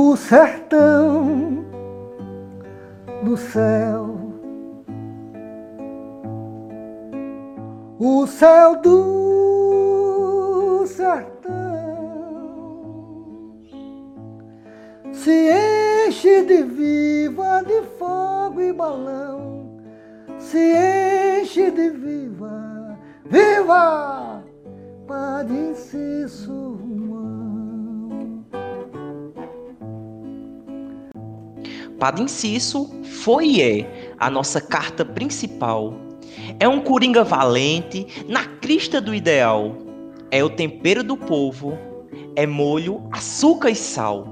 o sertão do céu, o céu do sertão se enche de viva, de fogo e balão, se enche de viva, viva, Padre Inciso Padre Inciso foi e é a nossa carta principal. É um coringa valente, na crista do ideal. É o tempero do povo, é molho, açúcar e sal.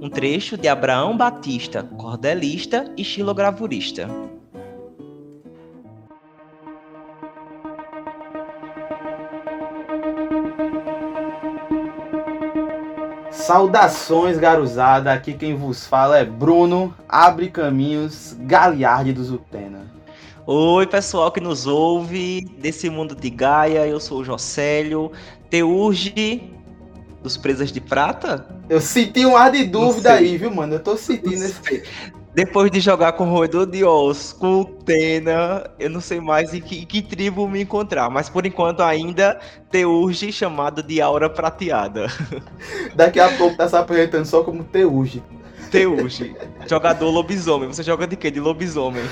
Um trecho de Abraão Batista, cordelista e xilogravurista. Saudações, garuzada. Aqui quem vos fala é Bruno, Abre Caminhos, Galiardi do Zutena. Oi, pessoal que nos ouve desse mundo de Gaia. Eu sou o Jocélio, Teurge dos Presas de Prata. Eu senti um ar de dúvida aí, viu, mano? Eu tô sentindo esse. Depois de jogar com Roedor de Oz, com o Tena, eu não sei mais em que, em que, tribo me encontrar, mas por enquanto ainda Teurge chamado de Aura Prateada. Daqui a pouco tá se apresentando só como Teurge. Teurge, jogador lobisomem. Você joga de quê? De lobisomem.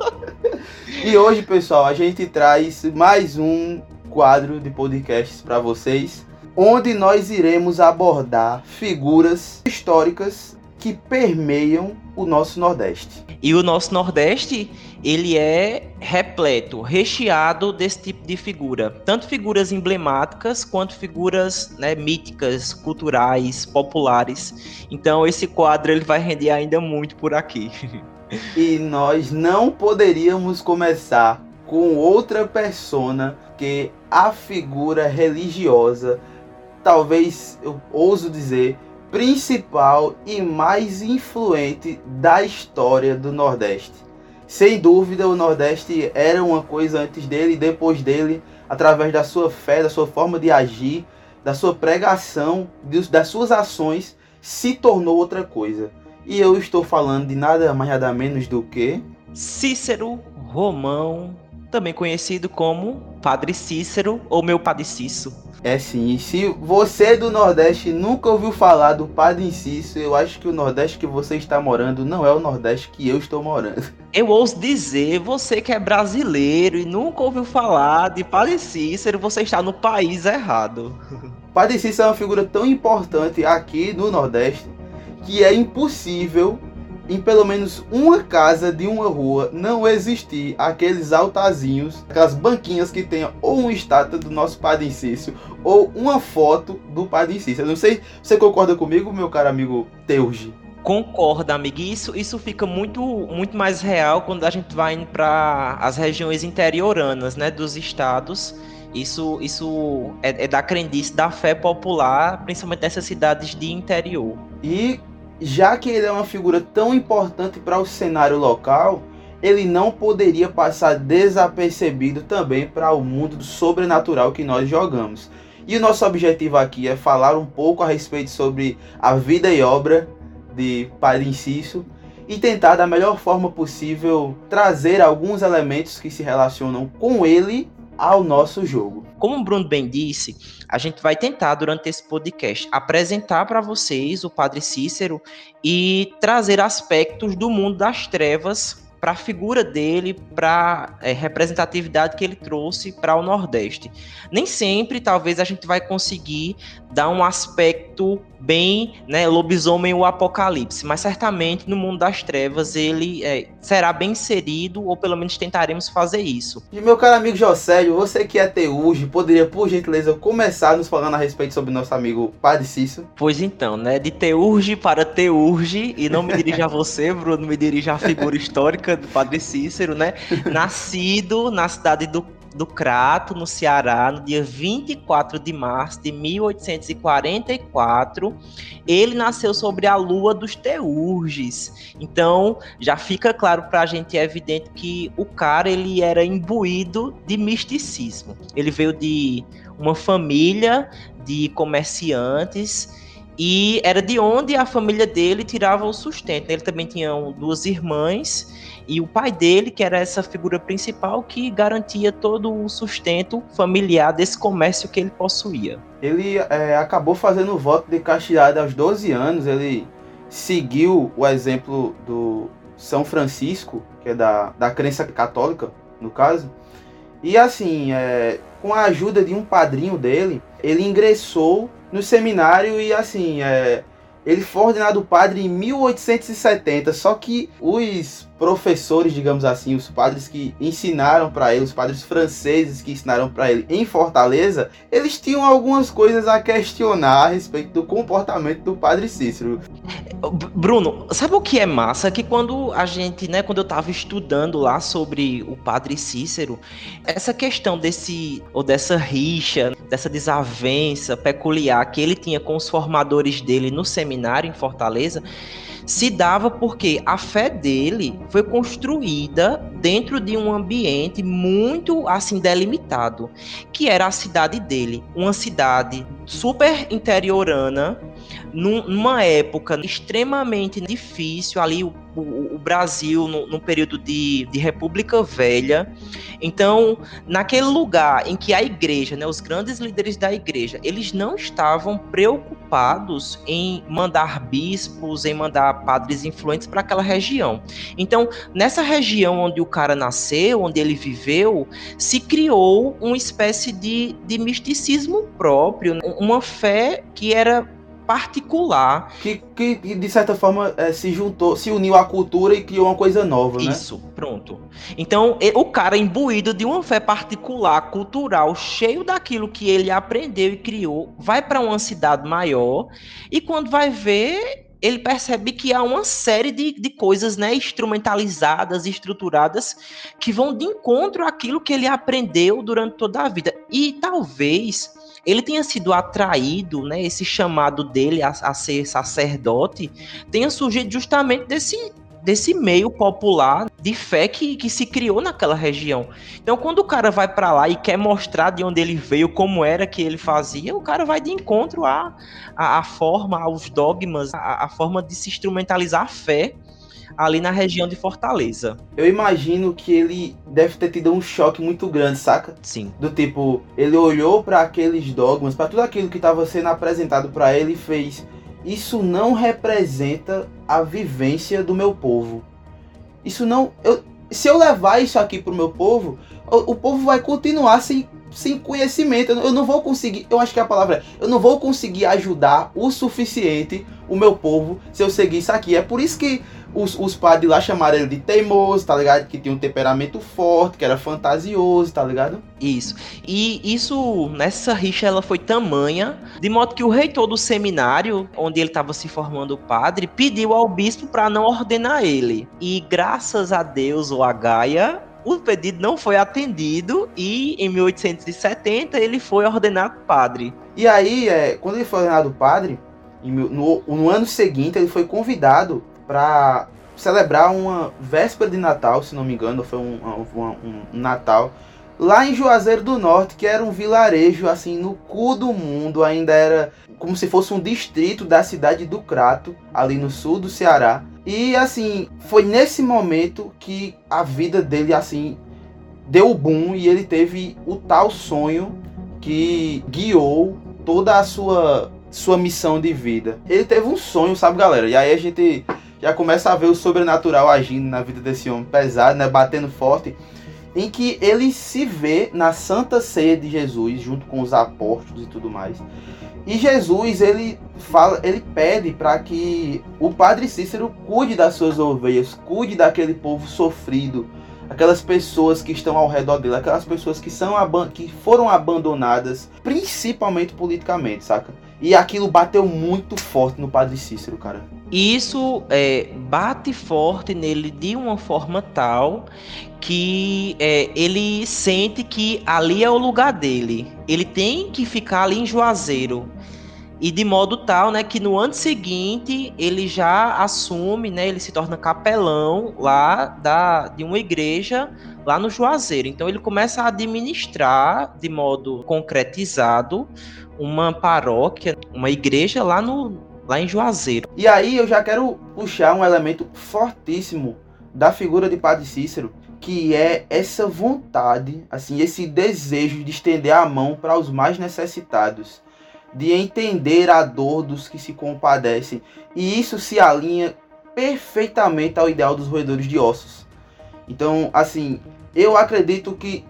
e hoje, pessoal, a gente traz mais um quadro de podcasts para vocês, onde nós iremos abordar figuras históricas que permeiam o nosso Nordeste. E o nosso Nordeste, ele é repleto, recheado desse tipo de figura. Tanto figuras emblemáticas quanto figuras né, míticas, culturais, populares. Então esse quadro ele vai render ainda muito por aqui. e nós não poderíamos começar com outra persona que a figura religiosa, talvez eu ouso dizer, principal e mais influente da história do Nordeste. Sem dúvida, o Nordeste era uma coisa antes dele e depois dele, através da sua fé, da sua forma de agir, da sua pregação, das suas ações, se tornou outra coisa. E eu estou falando de nada mais nada menos do que Cícero Romão, também conhecido como Padre Cícero ou meu Padre Cício. É sim, se você do Nordeste nunca ouviu falar do Padre Inciso, eu acho que o Nordeste que você está morando não é o Nordeste que eu estou morando. Eu ouso dizer, você que é brasileiro e nunca ouviu falar de Padre Cícero, você está no país errado. Padre Cícero é uma figura tão importante aqui no Nordeste que é impossível em pelo menos uma casa de uma rua não existir aqueles altarzinhos, aquelas banquinhas que tenham ou uma estátua do nosso Padre Incício ou uma foto do Padre Incício. Eu não sei se você concorda comigo, meu caro amigo Teurgi. Concorda, amigo. Isso, isso fica muito, muito mais real quando a gente vai para as regiões interioranas, né, dos estados. Isso, isso é, é da crendice da fé popular, principalmente nessas cidades de interior. E já que ele é uma figura tão importante para o cenário local, ele não poderia passar desapercebido também para o mundo do sobrenatural que nós jogamos. E o nosso objetivo aqui é falar um pouco a respeito sobre a vida e obra de Padre Inciso e tentar da melhor forma possível trazer alguns elementos que se relacionam com ele ao nosso jogo. Como o Bruno bem disse, a gente vai tentar durante esse podcast apresentar para vocês o Padre Cícero e trazer aspectos do mundo das trevas para a figura dele, para a é, representatividade que ele trouxe para o Nordeste. Nem sempre, talvez, a gente vai conseguir dar um aspecto bem, né, lobisomem o apocalipse, mas certamente no mundo das trevas ele é, será bem inserido, ou pelo menos tentaremos fazer isso. E meu caro amigo Jocélio, você que é teurge, poderia, por gentileza, começar nos falando a respeito sobre nosso amigo Padre Cício? Pois então, né, de teurge para teurge, e não me dirija a você, Bruno, me dirija à figura histórica do Padre Cícero, né, nascido na cidade do do Crato, no Ceará, no dia 24 de março de 1844. Ele nasceu sobre a lua dos Teurges. Então, já fica claro para a gente, é evidente que o cara ele era imbuído de misticismo. Ele veio de uma família de comerciantes e era de onde a família dele tirava o sustento. Ele também tinha duas irmãs e o pai dele, que era essa figura principal que garantia todo o sustento familiar desse comércio que ele possuía. Ele é, acabou fazendo o voto de castidade aos 12 anos, ele seguiu o exemplo do São Francisco, que é da, da crença católica, no caso, e assim, é, com a ajuda de um padrinho dele, ele ingressou no seminário e assim, é, ele foi ordenado padre em 1870, só que os professores, digamos assim, os padres que ensinaram para ele, os padres franceses que ensinaram para ele em Fortaleza, eles tinham algumas coisas a questionar a respeito do comportamento do padre Cícero. Bruno, sabe o que é massa? Que quando a gente, né, quando eu estava estudando lá sobre o padre Cícero, essa questão desse ou dessa rixa, dessa desavença peculiar que ele tinha com os formadores dele no seminário em Fortaleza, se dava porque a fé dele foi construída dentro de um ambiente muito assim delimitado, que era a cidade dele, uma cidade super interiorana, numa época extremamente difícil, ali o, o, o Brasil no, no, período de, de República Velha. Então, naquele lugar em que a igreja, né, os grandes líderes da igreja, eles não estavam preocupados em mandar bispos, em mandar padres influentes para aquela região. Então, nessa região onde o cara nasceu, onde ele viveu, se criou uma espécie de, de misticismo próprio, uma fé que era particular. Que, que de certa forma é, se juntou, se uniu à cultura e criou uma coisa nova, né? Isso, pronto. Então, o cara imbuído de uma fé particular, cultural, cheio daquilo que ele aprendeu e criou, vai para uma cidade maior e quando vai ver ele percebe que há uma série de, de coisas né, instrumentalizadas, estruturadas, que vão de encontro àquilo que ele aprendeu durante toda a vida. E talvez ele tenha sido atraído, né, esse chamado dele a, a ser sacerdote, tenha surgido justamente desse, desse meio popular de fé que, que se criou naquela região. Então, quando o cara vai para lá e quer mostrar de onde ele veio, como era que ele fazia, o cara vai de encontro à, à, à forma, aos dogmas, à, à forma de se instrumentalizar a fé ali na região de Fortaleza. Eu imagino que ele deve ter tido um choque muito grande, saca? Sim. Do tipo, ele olhou para aqueles dogmas, para tudo aquilo que estava sendo apresentado para ele e fez: Isso não representa a vivência do meu povo. Isso não. Eu, se eu levar isso aqui pro meu povo, o, o povo vai continuar sem, sem conhecimento. Eu, não vou conseguir. Eu acho que a palavra é: eu não vou conseguir ajudar o suficiente o meu povo se eu seguir isso aqui. É por isso que os, os padres lá chamaram ele de teimoso, tá ligado? Que tinha um temperamento forte, que era fantasioso, tá ligado? Isso. E isso, nessa rixa, ela foi tamanha, de modo que o reitor do seminário, onde ele estava se formando padre, pediu ao bispo para não ordenar ele. E graças a Deus, ou a Gaia, o pedido não foi atendido e em 1870 ele foi ordenado padre. E aí, é, quando ele foi ordenado padre, no, no ano seguinte ele foi convidado para celebrar uma véspera de Natal, se não me engano, foi um, um, um, Natal, lá em Juazeiro do Norte, que era um vilarejo assim no cu do mundo, ainda era como se fosse um distrito da cidade do Crato, ali no sul do Ceará. E assim, foi nesse momento que a vida dele assim deu boom e ele teve o tal sonho que guiou toda a sua sua missão de vida. Ele teve um sonho, sabe, galera? E aí a gente já começa a ver o sobrenatural agindo na vida desse homem pesado, né, batendo forte, em que ele se vê na santa ceia de Jesus junto com os apóstolos e tudo mais. E Jesus, ele fala, ele pede para que o Padre Cícero cuide das suas ovelhas, cuide daquele povo sofrido, aquelas pessoas que estão ao redor dele, aquelas pessoas que são que foram abandonadas, principalmente politicamente, saca? E aquilo bateu muito forte no Padre Cícero, cara. Isso é, bate forte nele de uma forma tal que é, ele sente que ali é o lugar dele. Ele tem que ficar ali em Juazeiro. E de modo tal, né, que no ano seguinte ele já assume, né, ele se torna capelão lá da, de uma igreja lá no Juazeiro. Então ele começa a administrar de modo concretizado uma paróquia, uma igreja lá no, lá em Juazeiro. E aí eu já quero puxar um elemento fortíssimo da figura de Padre Cícero, que é essa vontade, assim, esse desejo de estender a mão para os mais necessitados, de entender a dor dos que se compadecem. E isso se alinha perfeitamente ao ideal dos roedores de ossos. Então, assim, eu acredito que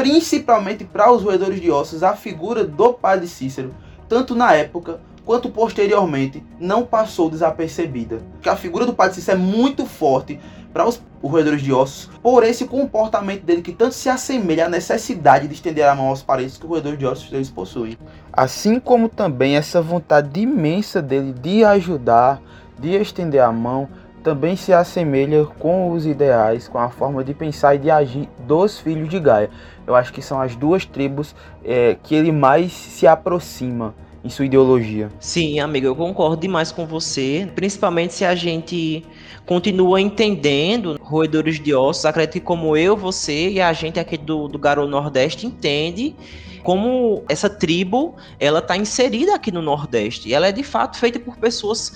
principalmente para os roedores de ossos, a figura do Padre Cícero, tanto na época quanto posteriormente, não passou desapercebida. Que a figura do Padre Cícero é muito forte para os roedores de ossos, por esse comportamento dele que tanto se assemelha à necessidade de estender a mão aos parentes que os roedores de ossos eles possuem. Assim como também essa vontade imensa dele de ajudar, de estender a mão, também se assemelha com os ideais, com a forma de pensar e de agir dos filhos de Gaia. Eu acho que são as duas tribos é, que ele mais se aproxima em sua ideologia. Sim, amigo, eu concordo demais com você, principalmente se a gente continua entendendo roedores de ossos. Acredito que como eu, você e a gente aqui do, do Garou Nordeste entende como essa tribo ela está inserida aqui no Nordeste. Ela é de fato feita por pessoas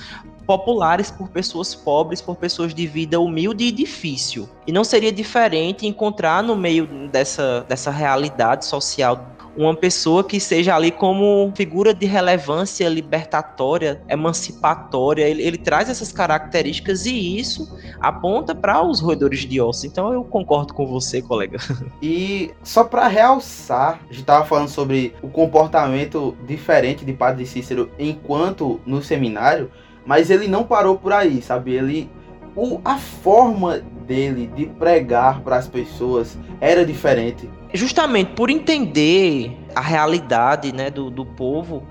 populares por pessoas pobres, por pessoas de vida humilde e difícil. E não seria diferente encontrar no meio dessa, dessa realidade social uma pessoa que seja ali como figura de relevância libertatória, emancipatória. Ele, ele traz essas características e isso aponta para os roedores de osso. Então eu concordo com você, colega. E só para realçar, a gente estava falando sobre o comportamento diferente de Padre Cícero enquanto no seminário. Mas ele não parou por aí, sabe? Ele o, a forma dele de pregar para as pessoas era diferente. Justamente por entender a realidade né, do, do povo,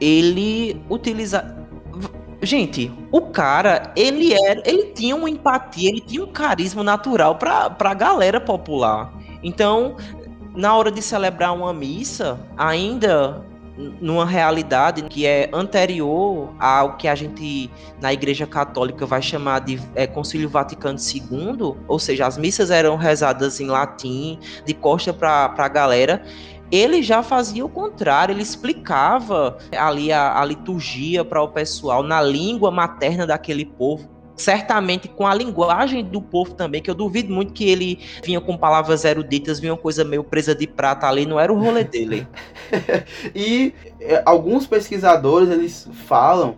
ele utiliza. Gente, o cara, ele era, ele tinha uma empatia, ele tinha um carisma natural para a galera popular. Então, na hora de celebrar uma missa, ainda numa realidade que é anterior ao que a gente na Igreja Católica vai chamar de é, Concílio Vaticano II, ou seja, as missas eram rezadas em latim, de costa para a galera. Ele já fazia o contrário, ele explicava ali a, a liturgia para o pessoal na língua materna daquele povo certamente com a linguagem do povo também, que eu duvido muito que ele vinha com palavras eruditas, vinha coisa meio presa de prata ali, não era o rolê dele. e é, alguns pesquisadores, eles falam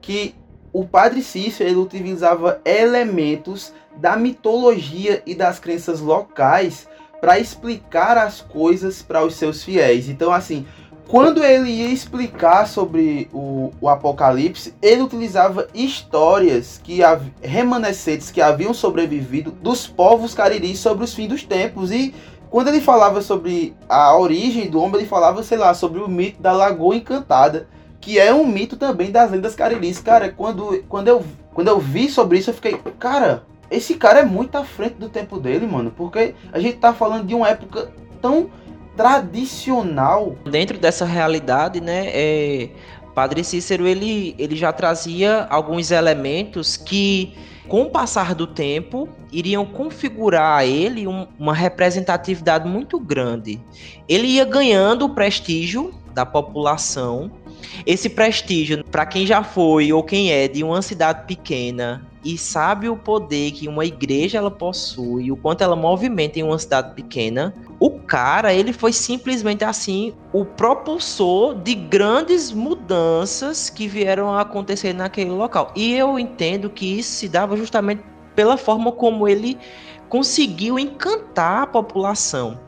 que o padre Cícero, ele utilizava elementos da mitologia e das crenças locais para explicar as coisas para os seus fiéis. Então, assim, quando ele ia explicar sobre o, o Apocalipse, ele utilizava histórias que remanescentes que haviam sobrevivido dos povos cariris sobre os fins dos tempos. E quando ele falava sobre a origem do homem, ele falava, sei lá, sobre o mito da Lagoa Encantada, que é um mito também das lendas cariris. Cara, quando, quando, eu, quando eu vi sobre isso, eu fiquei, cara, esse cara é muito à frente do tempo dele, mano, porque a gente tá falando de uma época tão tradicional. Dentro dessa realidade, né, é, Padre Cícero ele, ele já trazia alguns elementos que, com o passar do tempo, iriam configurar a ele um, uma representatividade muito grande. Ele ia ganhando o prestígio da população. Esse prestígio, para quem já foi ou quem é de uma cidade pequena e sabe o poder que uma igreja ela possui, o quanto ela movimenta em uma cidade pequena, o cara, ele foi simplesmente assim o propulsor de grandes mudanças que vieram a acontecer naquele local. E eu entendo que isso se dava justamente pela forma como ele conseguiu encantar a população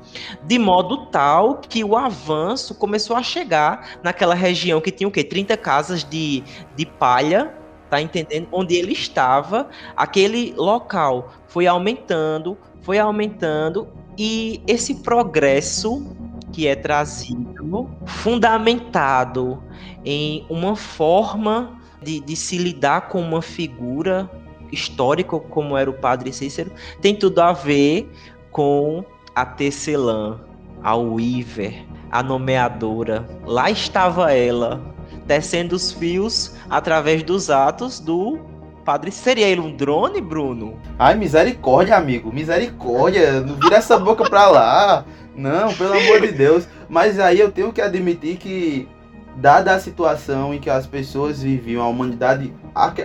de modo tal que o avanço começou a chegar naquela região que tinha o quê? 30 casas de, de palha tá entendendo? Onde ele estava, aquele local foi aumentando, foi aumentando e esse progresso que é trazido, fundamentado em uma forma de, de se lidar com uma figura histórica como era o Padre Cícero, tem tudo a ver com a Tecelã, a Weaver, a nomeadora. Lá estava ela, tecendo os fios através dos atos do padre. Seria ele um drone, Bruno? Ai, misericórdia, amigo. Misericórdia. Não vira essa boca pra lá. Não, pelo amor de Deus. Mas aí eu tenho que admitir que dada a situação em que as pessoas viviam, a humanidade, aqu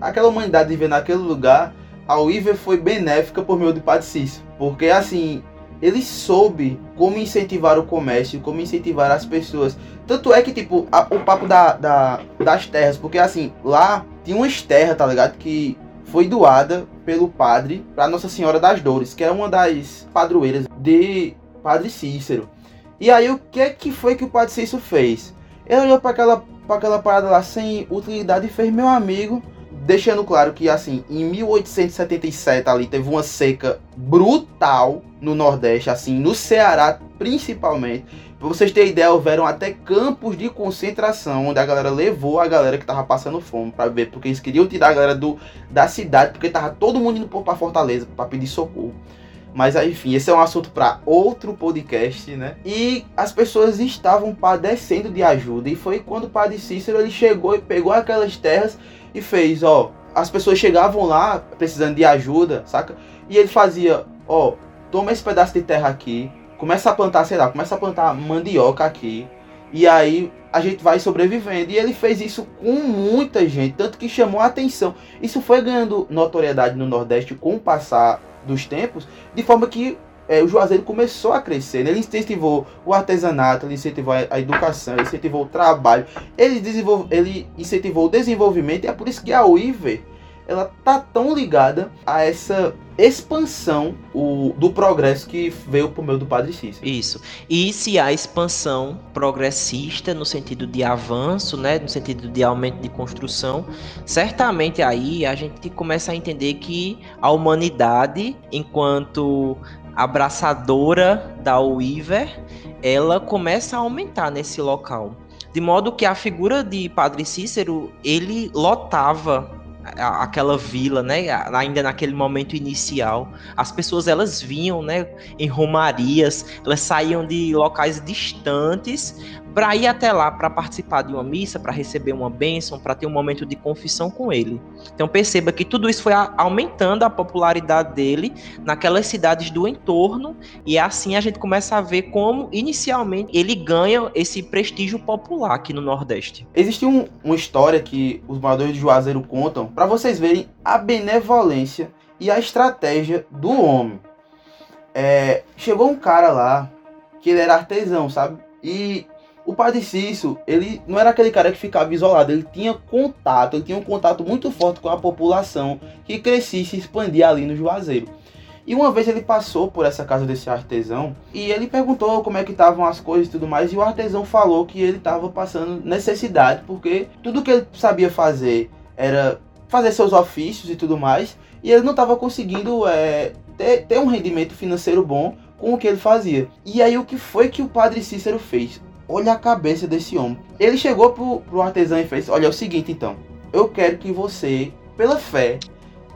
aquela humanidade vivendo naquele lugar, a Weaver foi benéfica por meio do Padre Cícero. Porque assim, ele soube como incentivar o comércio, como incentivar as pessoas. Tanto é que, tipo, a, o papo da, da, das terras, porque assim, lá tinha umas terras, tá ligado? Que foi doada pelo padre para Nossa Senhora das Dores, que é uma das padroeiras de Padre Cícero. E aí o que é que foi que o Padre Cícero fez? Ele olhou para aquela, aquela parada lá sem utilidade e fez meu amigo, deixando claro que assim, em 1877 ali teve uma seca brutal no Nordeste, assim, no Ceará principalmente. Pra vocês terem ideia, houveram até campos de concentração onde a galera levou a galera que tava passando fome para ver, porque eles queriam tirar a galera do, da cidade, porque tava todo mundo indo pra Fortaleza para pedir socorro. Mas enfim, esse é um assunto para outro podcast, né? E as pessoas estavam padecendo de ajuda. E foi quando o padre Cícero ele chegou e pegou aquelas terras e fez, ó. As pessoas chegavam lá precisando de ajuda, saca? E ele fazia, ó, toma esse pedaço de terra aqui, começa a plantar, sei lá, começa a plantar mandioca aqui. E aí a gente vai sobrevivendo. E ele fez isso com muita gente, tanto que chamou a atenção. Isso foi ganhando notoriedade no Nordeste com o passar dos tempos, de forma que é, o Juazeiro começou a crescer. Né? Ele incentivou o artesanato, ele incentivou a, educação, ele incentivou o trabalho, ele, ele incentivou o desenvolvimento, e é por isso que a Uiver ela tá tão ligada a essa expansão o, do progresso que veio por meio do Padre Cícero. Isso. E se a expansão progressista no sentido de avanço, né, no sentido de aumento de construção, certamente aí a gente começa a entender que a humanidade, enquanto abraçadora da Weaver, ela começa a aumentar nesse local. De modo que a figura de Padre Cícero, ele lotava aquela vila, né? Ainda naquele momento inicial, as pessoas elas vinham, né? Em romarias, elas saíam de locais distantes para ir até lá para participar de uma missa, para receber uma bênção, para ter um momento de confissão com ele. Então perceba que tudo isso foi aumentando a popularidade dele naquelas cidades do entorno e assim a gente começa a ver como inicialmente ele ganha esse prestígio popular aqui no Nordeste. Existe um, uma história que os moradores de Juazeiro contam para vocês verem a benevolência e a estratégia do homem. É, chegou um cara lá que ele era artesão, sabe? E o Padre Cício, ele não era aquele cara que ficava isolado, ele tinha contato, ele tinha um contato muito forte com a população que crescia e se expandia ali no Juazeiro. E uma vez ele passou por essa casa desse artesão e ele perguntou como é que estavam as coisas e tudo mais, e o artesão falou que ele estava passando necessidade, porque tudo que ele sabia fazer era fazer seus ofícios e tudo mais, e ele não estava conseguindo é, ter, ter um rendimento financeiro bom com o que ele fazia. E aí o que foi que o padre Cícero fez? Olha a cabeça desse homem. Ele chegou pro, pro artesão e fez: Olha, é o seguinte então. Eu quero que você, pela fé,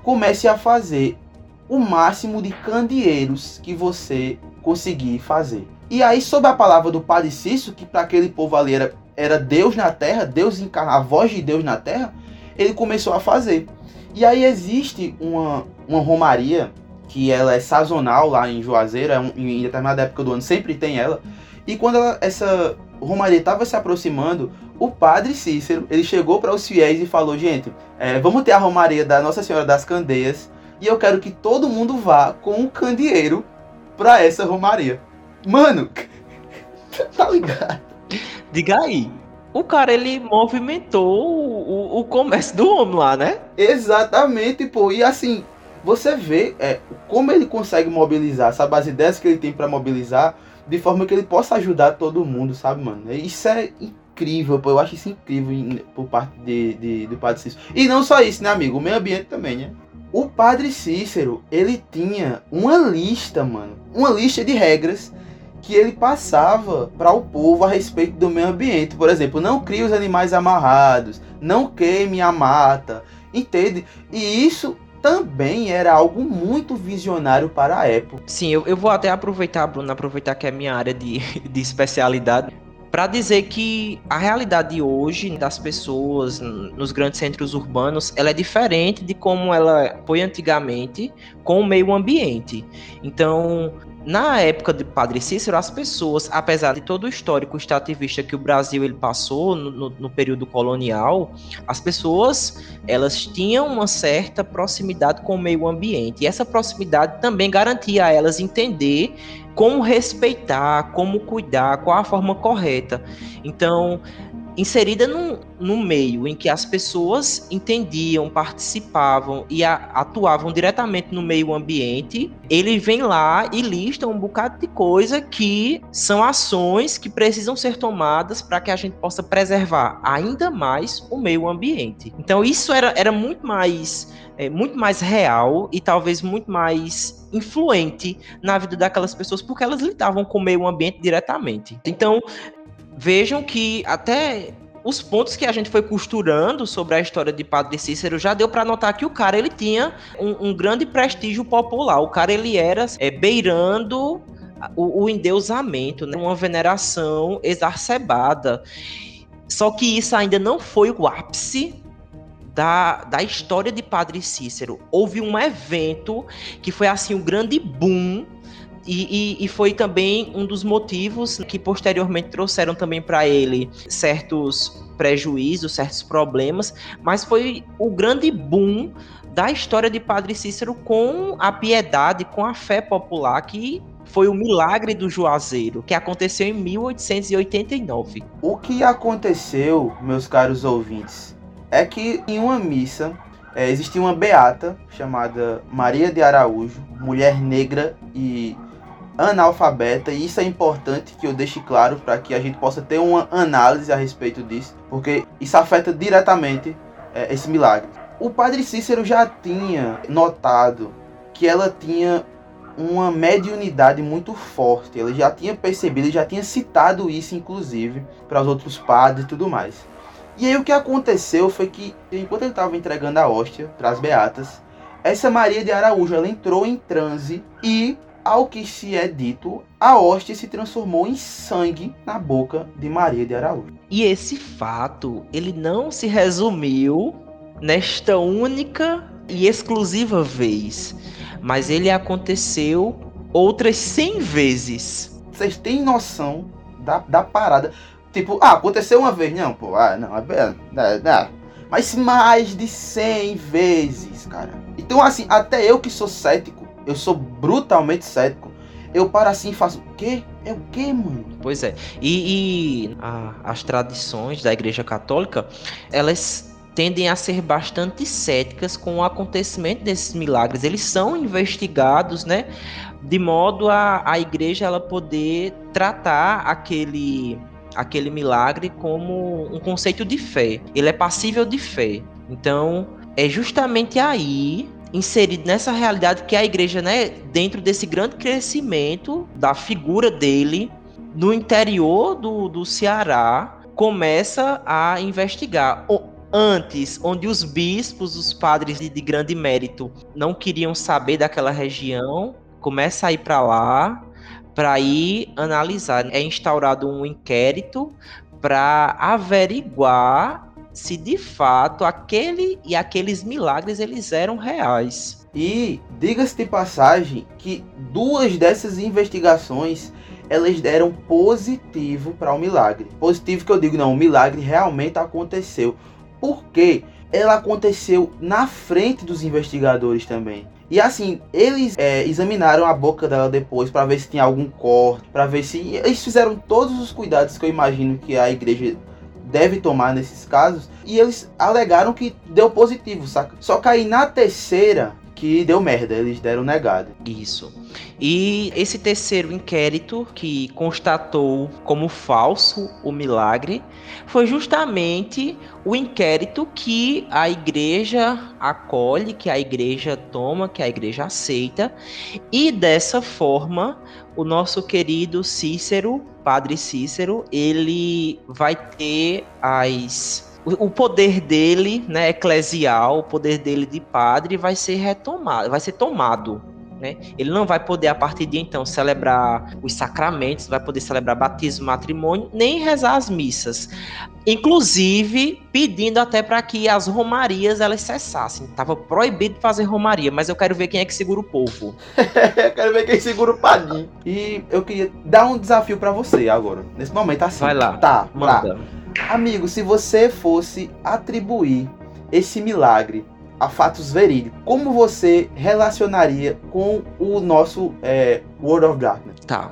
comece a fazer o máximo de candeeiros que você conseguir fazer. E aí, sob a palavra do Padre Cício, que para aquele povo ali era, era Deus na terra, Deus encarnado, a voz de Deus na terra, ele começou a fazer. E aí existe uma, uma romaria que ela é sazonal lá em Juazeiro, é um, em determinada época do ano sempre tem ela, e quando ela, essa romaria estava se aproximando, o padre Cícero ele chegou para os fiéis e falou: Gente, é, vamos ter a romaria da Nossa Senhora das Candeias e eu quero que todo mundo vá com um candeeiro para essa romaria. Mano, tá ligado? Diga aí. O cara ele movimentou o, o, o comércio do homem lá, né? Exatamente, pô. E assim, você vê é, como ele consegue mobilizar, sabe? As ideias que ele tem para mobilizar de forma que ele possa ajudar todo mundo, sabe, mano? Isso é incrível, pô. Eu acho isso incrível por parte de, de, do Padre Cícero. E não só isso, né, amigo? O meio ambiente também, né? O Padre Cícero, ele tinha uma lista, mano. Uma lista de regras que ele passava para o povo a respeito do meio ambiente. Por exemplo, não crie os animais amarrados, não queime a mata, entende? E isso também era algo muito visionário para a época. Sim, eu, eu vou até aproveitar, Bruno, aproveitar que é minha área de, de especialidade. Para dizer que a realidade hoje das pessoas nos grandes centros urbanos, ela é diferente de como ela foi antigamente com o meio ambiente. Então, na época de Padre Cícero, as pessoas, apesar de todo o histórico extrativista que o Brasil ele passou no, no, no, período colonial, as pessoas elas tinham uma certa proximidade com o meio ambiente. E essa proximidade também garantia a elas entender como respeitar, como cuidar, qual a forma correta. Então, inserida num, num meio em que as pessoas entendiam, participavam e a, atuavam diretamente no meio ambiente, ele vem lá e lista um bocado de coisa que são ações que precisam ser tomadas para que a gente possa preservar ainda mais o meio ambiente. Então isso era, era muito mais é, muito mais real e talvez muito mais influente na vida daquelas pessoas porque elas lidavam com o meio ambiente diretamente. Então vejam que até os pontos que a gente foi costurando sobre a história de Padre Cícero já deu para notar que o cara ele tinha um, um, grande prestígio popular. O cara ele era é, beirando o, o endeusamento, né? uma veneração exacerbada. Só que isso ainda não foi o ápice da, da história de Padre Cícero. Houve um evento que foi assim um grande boom e, e, e, foi também um dos motivos que posteriormente trouxeram também para ele certos prejuízos, certos problemas, mas foi o grande boom da história de Padre Cícero com a piedade, com a fé popular que foi o milagre do Juazeiro, que aconteceu em 1889. O que aconteceu, meus caros ouvintes, é que em uma missa é, existia uma beata chamada Maria de Araújo, mulher negra e analfabeta, e isso é importante que eu deixe claro para que a gente possa ter uma análise a respeito disso, porque isso afeta diretamente é, esse milagre. O padre Cícero já tinha notado que ela tinha uma mediunidade muito forte, ele já tinha percebido, já tinha citado isso inclusive para os outros padres e tudo mais. E aí o que aconteceu foi que enquanto ele estava entregando a hóstia para as beatas, essa Maria de Araújo ela entrou em transe e ao que se é dito, a hóstia se transformou em sangue na boca de Maria de Araújo. E esse fato, ele não se resumiu nesta única e exclusiva vez, mas ele aconteceu outras 100 vezes. Vocês têm noção da, da parada? Tipo, ah, aconteceu uma vez, não, pô, ah, não, é, é, é, mas mais de 100 vezes, cara. Então, assim, até eu que sou cético, eu sou brutalmente cético. Eu paro assim e faço, o quê? É o quê, mano? Pois é. E, e a, as tradições da Igreja Católica, elas tendem a ser bastante céticas com o acontecimento desses milagres. Eles são investigados, né? De modo a, a igreja ela poder tratar aquele, aquele milagre como um conceito de fé. Ele é passível de fé. Então, é justamente aí inserido nessa realidade que a igreja, né, dentro desse grande crescimento da figura dele no interior do, do Ceará, começa a investigar. Antes, onde os bispos, os padres de, de grande mérito, não queriam saber daquela região, começa a ir para lá para ir analisar. É instaurado um inquérito para averiguar se de fato aquele e aqueles milagres eles eram reais. E diga-se de passagem que duas dessas investigações elas deram positivo para o milagre. Positivo que eu digo, não, o milagre realmente aconteceu. Porque ela aconteceu na frente dos investigadores também. E assim, eles é, examinaram a boca dela depois para ver se tinha algum corte, para ver se. Eles fizeram todos os cuidados que eu imagino que a igreja deve tomar nesses casos. E eles alegaram que deu positivo, saca? Só que aí na terceira que deu merda, eles deram negado. Isso. E esse terceiro inquérito que constatou como falso o milagre foi justamente o inquérito que a igreja acolhe, que a igreja toma, que a igreja aceita, e dessa forma o nosso querido Cícero, Padre Cícero, ele vai ter as o poder dele, né, eclesial, o poder dele de padre vai ser retomado, vai ser tomado né? Ele não vai poder, a partir de então, celebrar os sacramentos, vai poder celebrar batismo, matrimônio, nem rezar as missas. Inclusive, pedindo até para que as romarias elas cessassem. Tava proibido fazer romaria, mas eu quero ver quem é que segura o povo. eu quero ver quem segura o padinho. E eu queria dar um desafio para você agora, nesse momento assim. Vai lá. Tá, manda. Tá. Amigo, se você fosse atribuir esse milagre a fatos verídicos, como você relacionaria com o nosso é, World of Darkness? Tá.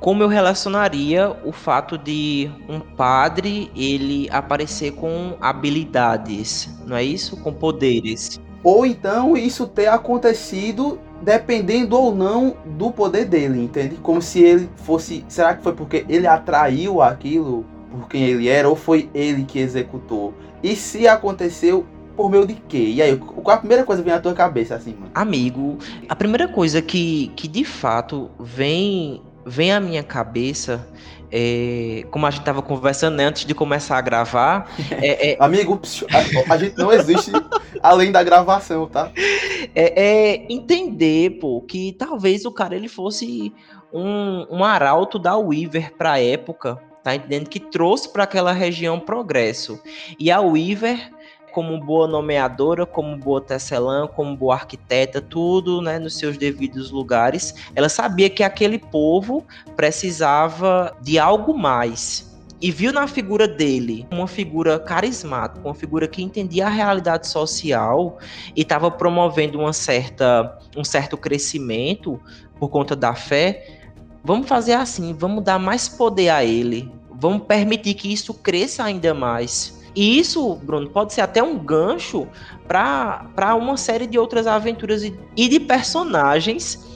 Como eu relacionaria o fato de um padre ele aparecer com habilidades, não é isso? Com poderes. Ou então isso ter acontecido dependendo ou não do poder dele, entende? Como se ele fosse. Será que foi porque ele atraiu aquilo por quem ele era ou foi ele que executou? E se aconteceu por meio de quê? E aí, qual a primeira coisa que vem na tua cabeça, assim, mano? Amigo, a primeira coisa que, que de fato vem, vem à minha cabeça é, como a gente estava conversando né, antes de começar a gravar. É, é... Amigo, a, a, gente não existe além da gravação, tá? É, é, entender, pô, que talvez o cara ele fosse um, um arauto da Weaver para a época, tá entendendo? Que trouxe para aquela região progresso. E a Weaver como boa nomeadora, como boa tecelã, como boa arquiteta, tudo né, nos seus devidos lugares. Ela sabia que aquele povo precisava de algo mais. E viu na figura dele uma figura carismática, uma figura que entendia a realidade social e estava promovendo uma certa, um certo crescimento por conta da fé. Vamos fazer assim, vamos dar mais poder a ele, vamos permitir que isso cresça ainda mais. E isso, Bruno, pode ser até um gancho para uma série de outras aventuras e, e de personagens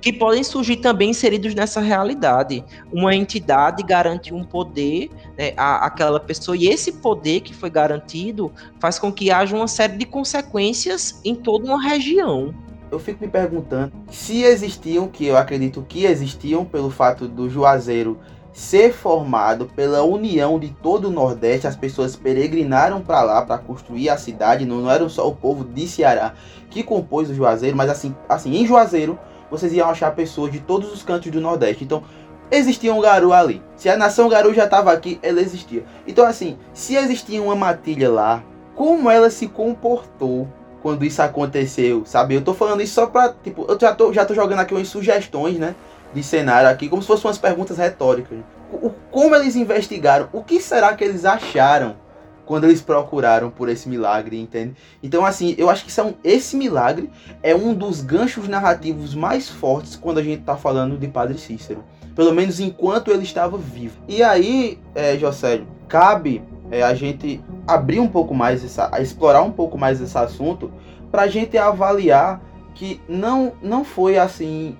que podem surgir também inseridos nessa realidade. Uma entidade garante um poder né, à, àquela pessoa, e esse poder que foi garantido faz com que haja uma série de consequências em toda uma região. Eu fico me perguntando se existiam, que eu acredito que existiam, pelo fato do Juazeiro ser formado pela união de todo o Nordeste. As pessoas peregrinaram para lá para construir a cidade. Não, não era só o povo de Ceará que compôs o Juazeiro, mas assim, assim em Juazeiro vocês iam achar pessoas de todos os cantos do Nordeste. Então existia um garu ali. Se a nação garu já estava aqui, ela existia. Então assim, se existia uma matilha lá, como ela se comportou quando isso aconteceu, sabe? Eu tô falando isso só pra, tipo, eu já tô, já tô jogando aqui umas sugestões, né? De cenário aqui, como se fossem umas perguntas retóricas. O, como eles investigaram? O que será que eles acharam quando eles procuraram por esse milagre, entende? Então, assim, eu acho que são, esse milagre é um dos ganchos narrativos mais fortes quando a gente está falando de Padre Cícero. Pelo menos enquanto ele estava vivo. E aí, é, José, cabe é, a gente abrir um pouco mais, essa, a explorar um pouco mais esse assunto, para a gente avaliar que não, não foi assim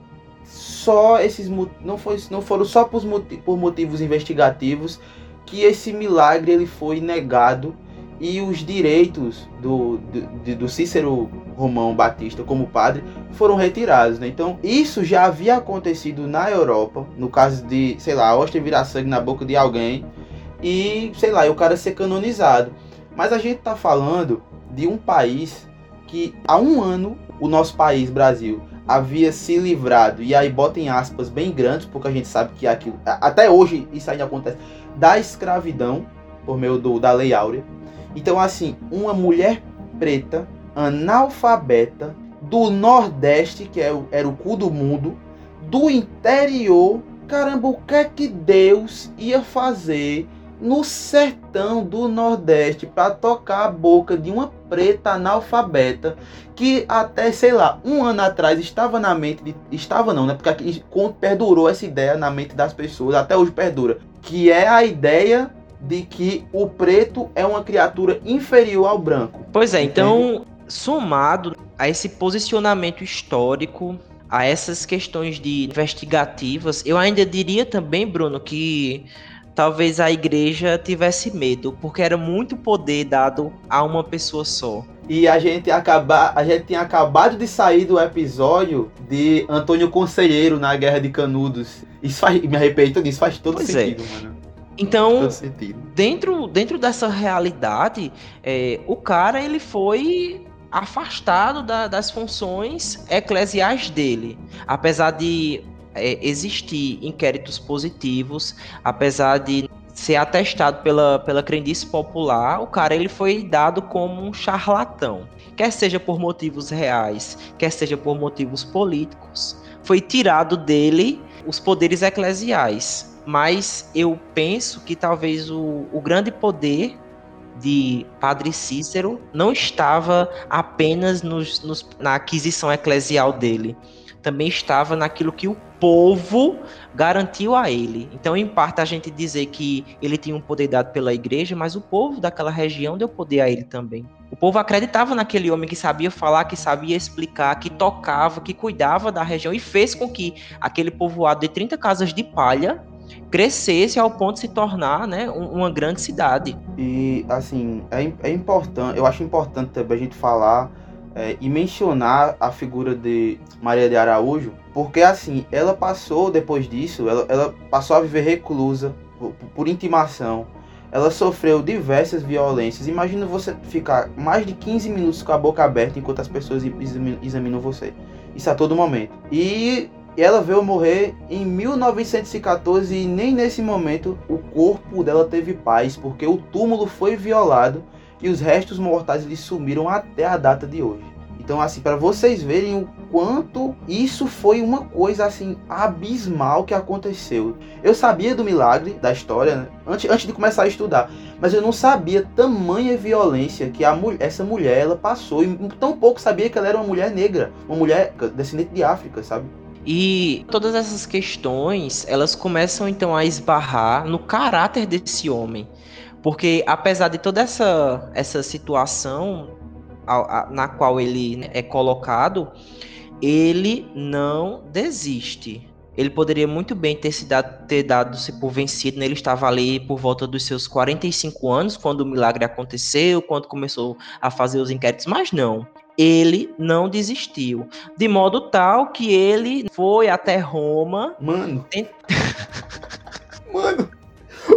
só esses não foi não foram só por, por motivos investigativos que esse milagre ele foi negado e os direitos do, do, do Cícero Romão Batista como padre foram retirados. Né? Então, isso já havia acontecido na Europa, no caso de, sei lá, a hóstia virar sangue na boca de alguém e, sei lá, o cara ser canonizado. Mas a gente está falando de um país que há um ano, o nosso país, Brasil, havia se livrado, e aí bota em aspas bem grandes, porque a gente sabe que aquilo, até hoje isso ainda acontece, da escravidão, por meio do, da Lei Áurea. Então, assim, uma mulher preta, analfabeta, do Nordeste, que é era o cu do mundo, do interior, caramba, o que é que Deus ia fazer no sertão do Nordeste para tocar a boca de uma preta analfabeta que até, sei lá, um ano atrás estava na mente de, estava não, né? Porque aqui perdurou essa ideia na mente das pessoas, até hoje perdura, que é a ideia de que o preto é uma criatura inferior ao branco. Pois é, então, somado a esse posicionamento histórico a essas questões de investigativas, eu ainda diria também, Bruno, que talvez a igreja tivesse medo, porque era muito poder dado a uma pessoa só. E a gente acabar, a gente tinha acabado de sair do episódio de Antônio Conselheiro na Guerra de Canudos. Isso faz, me arrependo disso, faz todo pois é. sentido, é. mano. Então, dentro, dentro dessa realidade, é, o cara ele foi afastado da, das funções eclesiais dele. Apesar de é, existir inquéritos positivos, apesar de ser atestado pela, pela crendice popular, o cara ele foi dado como um charlatão. Quer seja por motivos reais, quer seja por motivos políticos, foi tirado dele os poderes eclesiais. Mas eu penso que talvez o, o grande poder de Padre Cícero não estava apenas nos, nos, na aquisição eclesial dele, também estava naquilo que o povo garantiu a ele. Então, em parte, a gente dizer que ele tinha um poder dado pela igreja, mas o povo daquela região deu poder a ele também. O povo acreditava naquele homem que sabia falar, que sabia explicar, que tocava, que cuidava da região e fez com que aquele povoado de 30 casas de palha crescesse ao ponto de se tornar né, uma grande cidade. E, assim, é, é importante, eu acho importante também a gente falar é, e mencionar a figura de Maria de Araújo, porque, assim, ela passou, depois disso, ela, ela passou a viver reclusa por, por intimação, ela sofreu diversas violências. Imagina você ficar mais de 15 minutos com a boca aberta enquanto as pessoas examinam você. Isso a todo momento. E ela veio morrer em 1914 e nem nesse momento o corpo dela teve paz, porque o túmulo foi violado e os restos mortais lhe sumiram até a data de hoje. Então, assim, para vocês verem o quanto isso foi uma coisa assim abismal que aconteceu. Eu sabia do milagre da história né? antes, antes de começar a estudar, mas eu não sabia tamanha violência que a, essa mulher ela passou e tão pouco sabia que ela era uma mulher negra, uma mulher descendente de África, sabe? E todas essas questões, elas começam então a esbarrar no caráter desse homem. Porque apesar de toda essa, essa situação na qual ele né, é colocado, ele não desiste. Ele poderia muito bem ter se dado, ter dado se por vencido, né? ele estava ali por volta dos seus 45 anos, quando o milagre aconteceu, quando começou a fazer os inquéritos, mas não. Ele não desistiu. De modo tal que ele foi até Roma. Mano. Tent... Mano.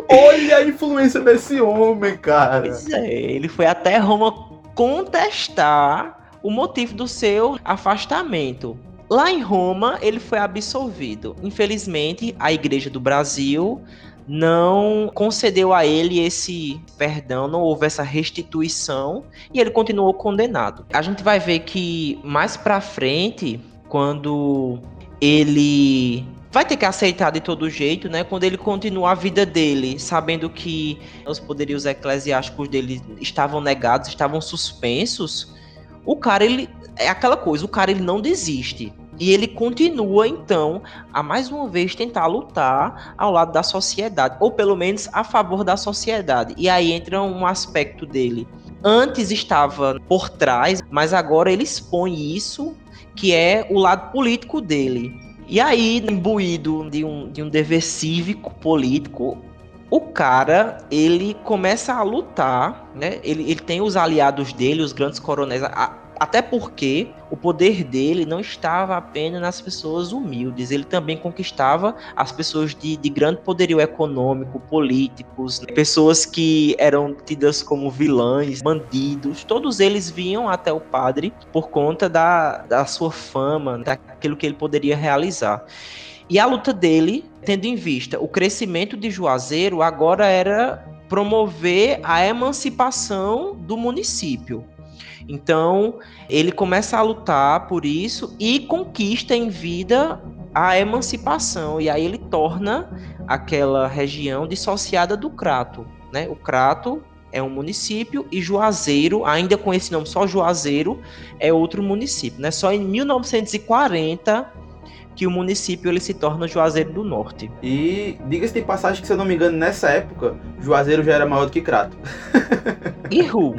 Olha a influência desse homem, cara. Pois é, ele foi até Roma contestar o motivo do seu afastamento. Lá em Roma, ele foi absolvido. Infelizmente, a Igreja do Brasil não concedeu a ele esse perdão, não houve essa restituição e ele continuou condenado. A gente vai ver que mais para frente, quando ele vai ter que aceitar de todo jeito, né? Quando ele continua a vida dele, sabendo que os poderios eclesiásticos dele estavam negados, estavam suspensos, o cara ele é aquela coisa, o cara ele não desiste. E ele continua então a mais uma vez tentar lutar ao lado da sociedade, ou pelo menos a favor da sociedade. E aí entra um aspecto dele. Antes estava por trás, mas agora ele expõe isso, que é o lado político dele. E aí, imbuído de um, de um dever cívico, político, o cara, ele começa a lutar, né? Ele, ele tem os aliados dele, os grandes coronéis, a, até porque o poder dele não estava apenas nas pessoas humildes, ele também conquistava as pessoas de, de grande poderio econômico, políticos, né? pessoas que eram tidas como vilãs, bandidos, todos eles vinham até o padre por conta da, da sua fama, daquilo que ele poderia realizar. E a luta dele, tendo em vista o crescimento de Juazeiro, agora era promover a emancipação do município. Então, ele começa a lutar por isso e conquista em vida a emancipação. E aí ele torna aquela região dissociada do Crato. Né? O Crato é um município e Juazeiro, ainda com esse nome só Juazeiro, é outro município. Né? Só em 1940 que o município ele se torna Juazeiro do Norte. E diga-se de passagem que, se eu não me engano, nessa época, Juazeiro já era maior do que Crato. Ihu.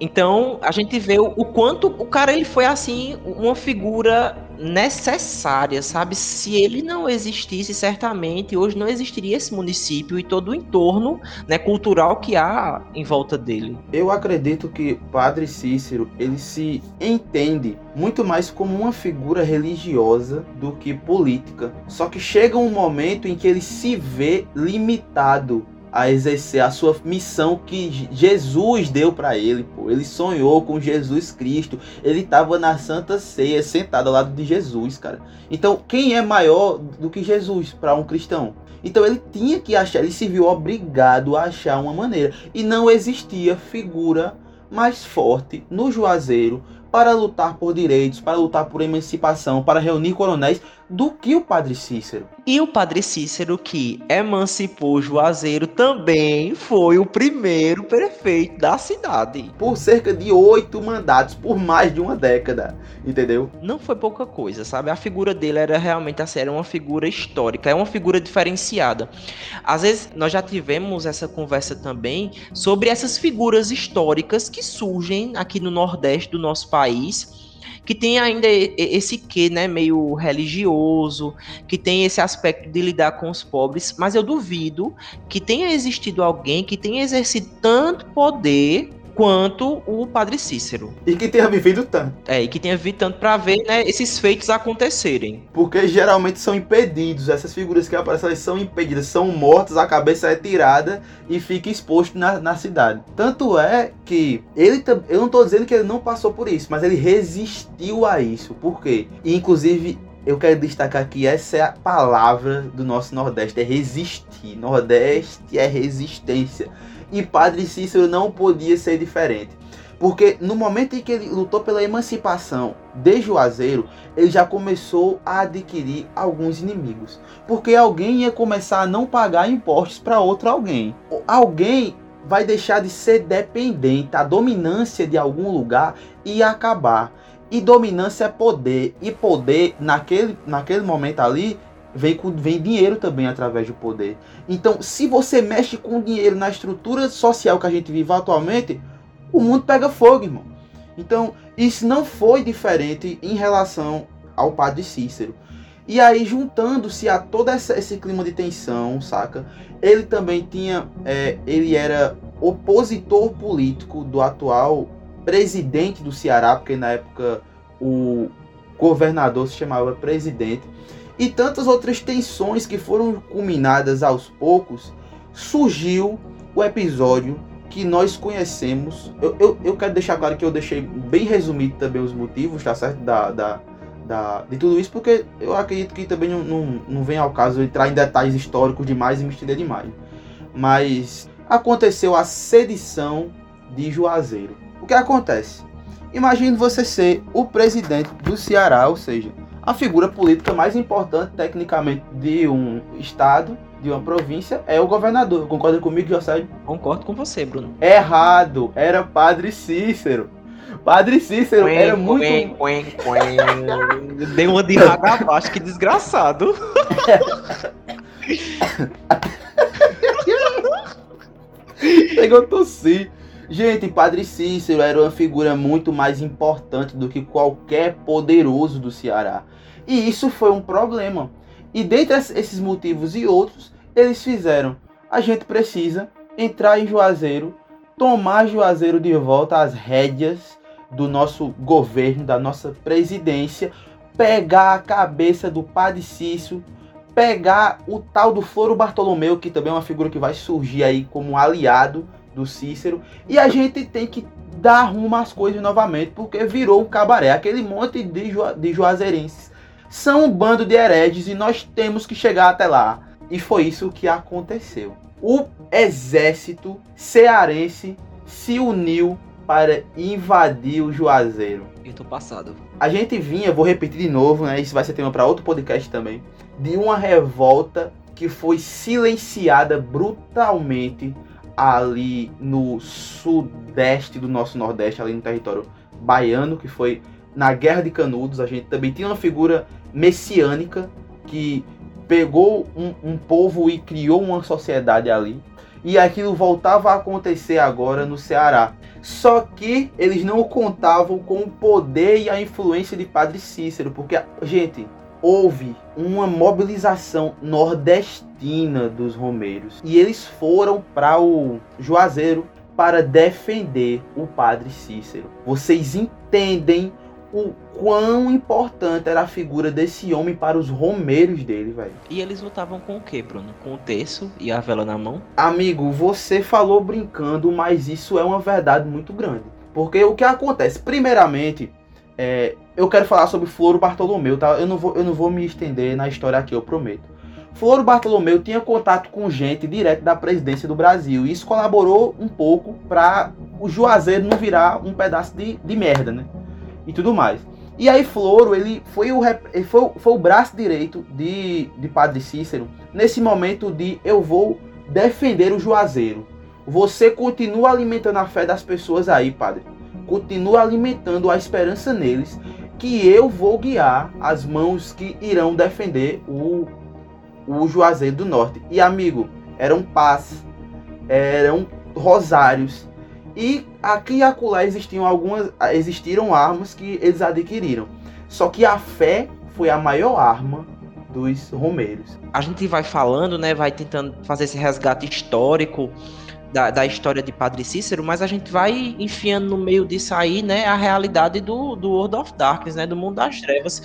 Então, a gente vê o, o, quanto o cara ele foi assim uma figura necessária, sabe? Se ele não existisse, certamente hoje não existiria esse município e todo o entorno, né, cultural que há em volta dele. Eu acredito que Padre Cícero, ele se entende muito mais como uma figura religiosa do que política. Só que chega um momento em que ele se vê limitado a exercer a sua missão que Jesus deu para ele, pô. Ele sonhou com Jesus Cristo. Ele estava na Santa Ceia, sentado ao lado de Jesus, cara. Então, quem é maior do que Jesus para um cristão? Então ele tinha que achar, ele se viu obrigado a achar uma maneira. E não existia figura mais forte no Juazeiro para lutar por direitos, para lutar por emancipação, para reunir coronéis do que o Padre Cícero. E o Padre Cícero, que emancipou Juazeiro, também foi o primeiro prefeito da cidade. Por cerca de oito mandatos, por mais de uma década, entendeu? Não foi pouca coisa, sabe? A figura dele era realmente assim, era uma figura histórica, é uma figura diferenciada. Às vezes, nós já tivemos essa conversa também sobre essas figuras históricas que surgem aqui no Nordeste do nosso país que tem ainda esse quê, né, meio religioso, que tem esse aspecto de lidar com os pobres, mas eu duvido que tenha existido alguém que tenha exercido tanto poder quanto o Padre Cícero. E que tenha vivido tanto. É, e que tenha vivido tanto para ver né, esses feitos acontecerem. Porque geralmente são impedidos, essas figuras que aparecem são impedidas, são mortas, a cabeça é tirada e fica exposto na, na cidade. Tanto é que ele, eu não estou dizendo que ele não passou por isso, mas ele resistiu a isso. Por quê? E, inclusive, eu quero destacar que essa é a palavra do nosso Nordeste, é resistir. Nordeste é resistência. E Padre Cícero não podia ser diferente. Porque no momento em que ele lutou pela emancipação de Juazeiro, ele já começou a adquirir alguns inimigos. Porque alguém ia começar a não pagar impostos para outro alguém. Alguém vai deixar de ser dependente, a dominância de algum lugar ia acabar. E dominância é poder. E poder, naquele, naquele momento ali, vem, com, vem dinheiro também através do poder. Então, se você mexe com dinheiro na estrutura social que a gente vive atualmente, o mundo pega fogo, irmão. Então, isso não foi diferente em relação ao padre Cícero. E aí, juntando-se a todo esse clima de tensão, saca? Ele também tinha. É, ele era opositor político do atual presidente do Ceará, porque na época o governador se chamava presidente e tantas outras tensões que foram culminadas aos poucos, surgiu o episódio que nós conhecemos. Eu, eu, eu quero deixar claro que eu deixei bem resumido também os motivos, tá certo? Da, da, da, de tudo isso, porque eu acredito que também não, não, não vem ao caso entrar em detalhes históricos demais e me estender demais. Mas aconteceu a sedição de Juazeiro. O que acontece? Imagine você ser o presidente do Ceará, ou seja, a figura política mais importante, tecnicamente, de um estado, de uma província, é o governador. Concorda comigo, José? Concordo com você, Bruno. Errado. Era Padre Cícero. Padre Cícero quen, era muito. Quen, quen, quen. Deu uma de abaixo, que desgraçado. Pegou tossir. Gente, Padre Cícero era uma figura muito mais importante do que qualquer poderoso do Ceará. E isso foi um problema. E dentre esses motivos e outros, eles fizeram: a gente precisa entrar em Juazeiro, tomar Juazeiro de volta às rédeas do nosso governo, da nossa presidência, pegar a cabeça do Padre Cícero, pegar o tal do Foro Bartolomeu, que também é uma figura que vai surgir aí como aliado do Cícero, e a gente tem que dar rumo às coisas novamente, porque virou um cabaré, aquele monte de, ju de juazeirenses são um bando de hereges e nós temos que chegar até lá. E foi isso que aconteceu. O exército cearense se uniu para invadir o Juazeiro. Eu tô passado. A gente vinha, vou repetir de novo, né? Isso vai ser tema para outro podcast também. De uma revolta que foi silenciada brutalmente ali no sudeste do nosso nordeste, ali no território baiano, que foi na Guerra de Canudos. A gente também tinha uma figura messiânica que pegou um, um povo e criou uma sociedade ali. E aquilo voltava a acontecer agora no Ceará. Só que eles não contavam com o poder e a influência de Padre Cícero, porque, gente, houve uma mobilização nordestina dos romeiros e eles foram para o Juazeiro para defender o padre Cícero. Vocês entendem o quão importante era a figura desse homem para os romeiros dele, velho. E eles lutavam com o que, Bruno? Com o terço e a vela na mão? Amigo, você falou brincando, mas isso é uma verdade muito grande. Porque o que acontece? Primeiramente, é, eu quero falar sobre Floro Bartolomeu, tá? Eu não, vou, eu não vou me estender na história aqui, eu prometo. Floro Bartolomeu tinha contato com gente direto da presidência do Brasil. E isso colaborou um pouco para o Juazeiro não virar um pedaço de, de merda, né? E tudo mais. E aí Floro, ele foi o, ele foi, foi o braço direito de, de Padre Cícero nesse momento de eu vou defender o Juazeiro. Você continua alimentando a fé das pessoas aí, Padre. Continua alimentando a esperança neles que eu vou guiar as mãos que irão defender o, o Juazeiro do Norte. E amigo, eram paz, eram rosários. E aqui e acolá existiam algumas, existiram armas que eles adquiriram. Só que a fé foi a maior arma dos romeiros. A gente vai falando, né, vai tentando fazer esse resgate histórico da, da, história de Padre Cícero, mas a gente vai enfiando no meio disso aí, né, a realidade do, do World of Darkness, né, do mundo das trevas.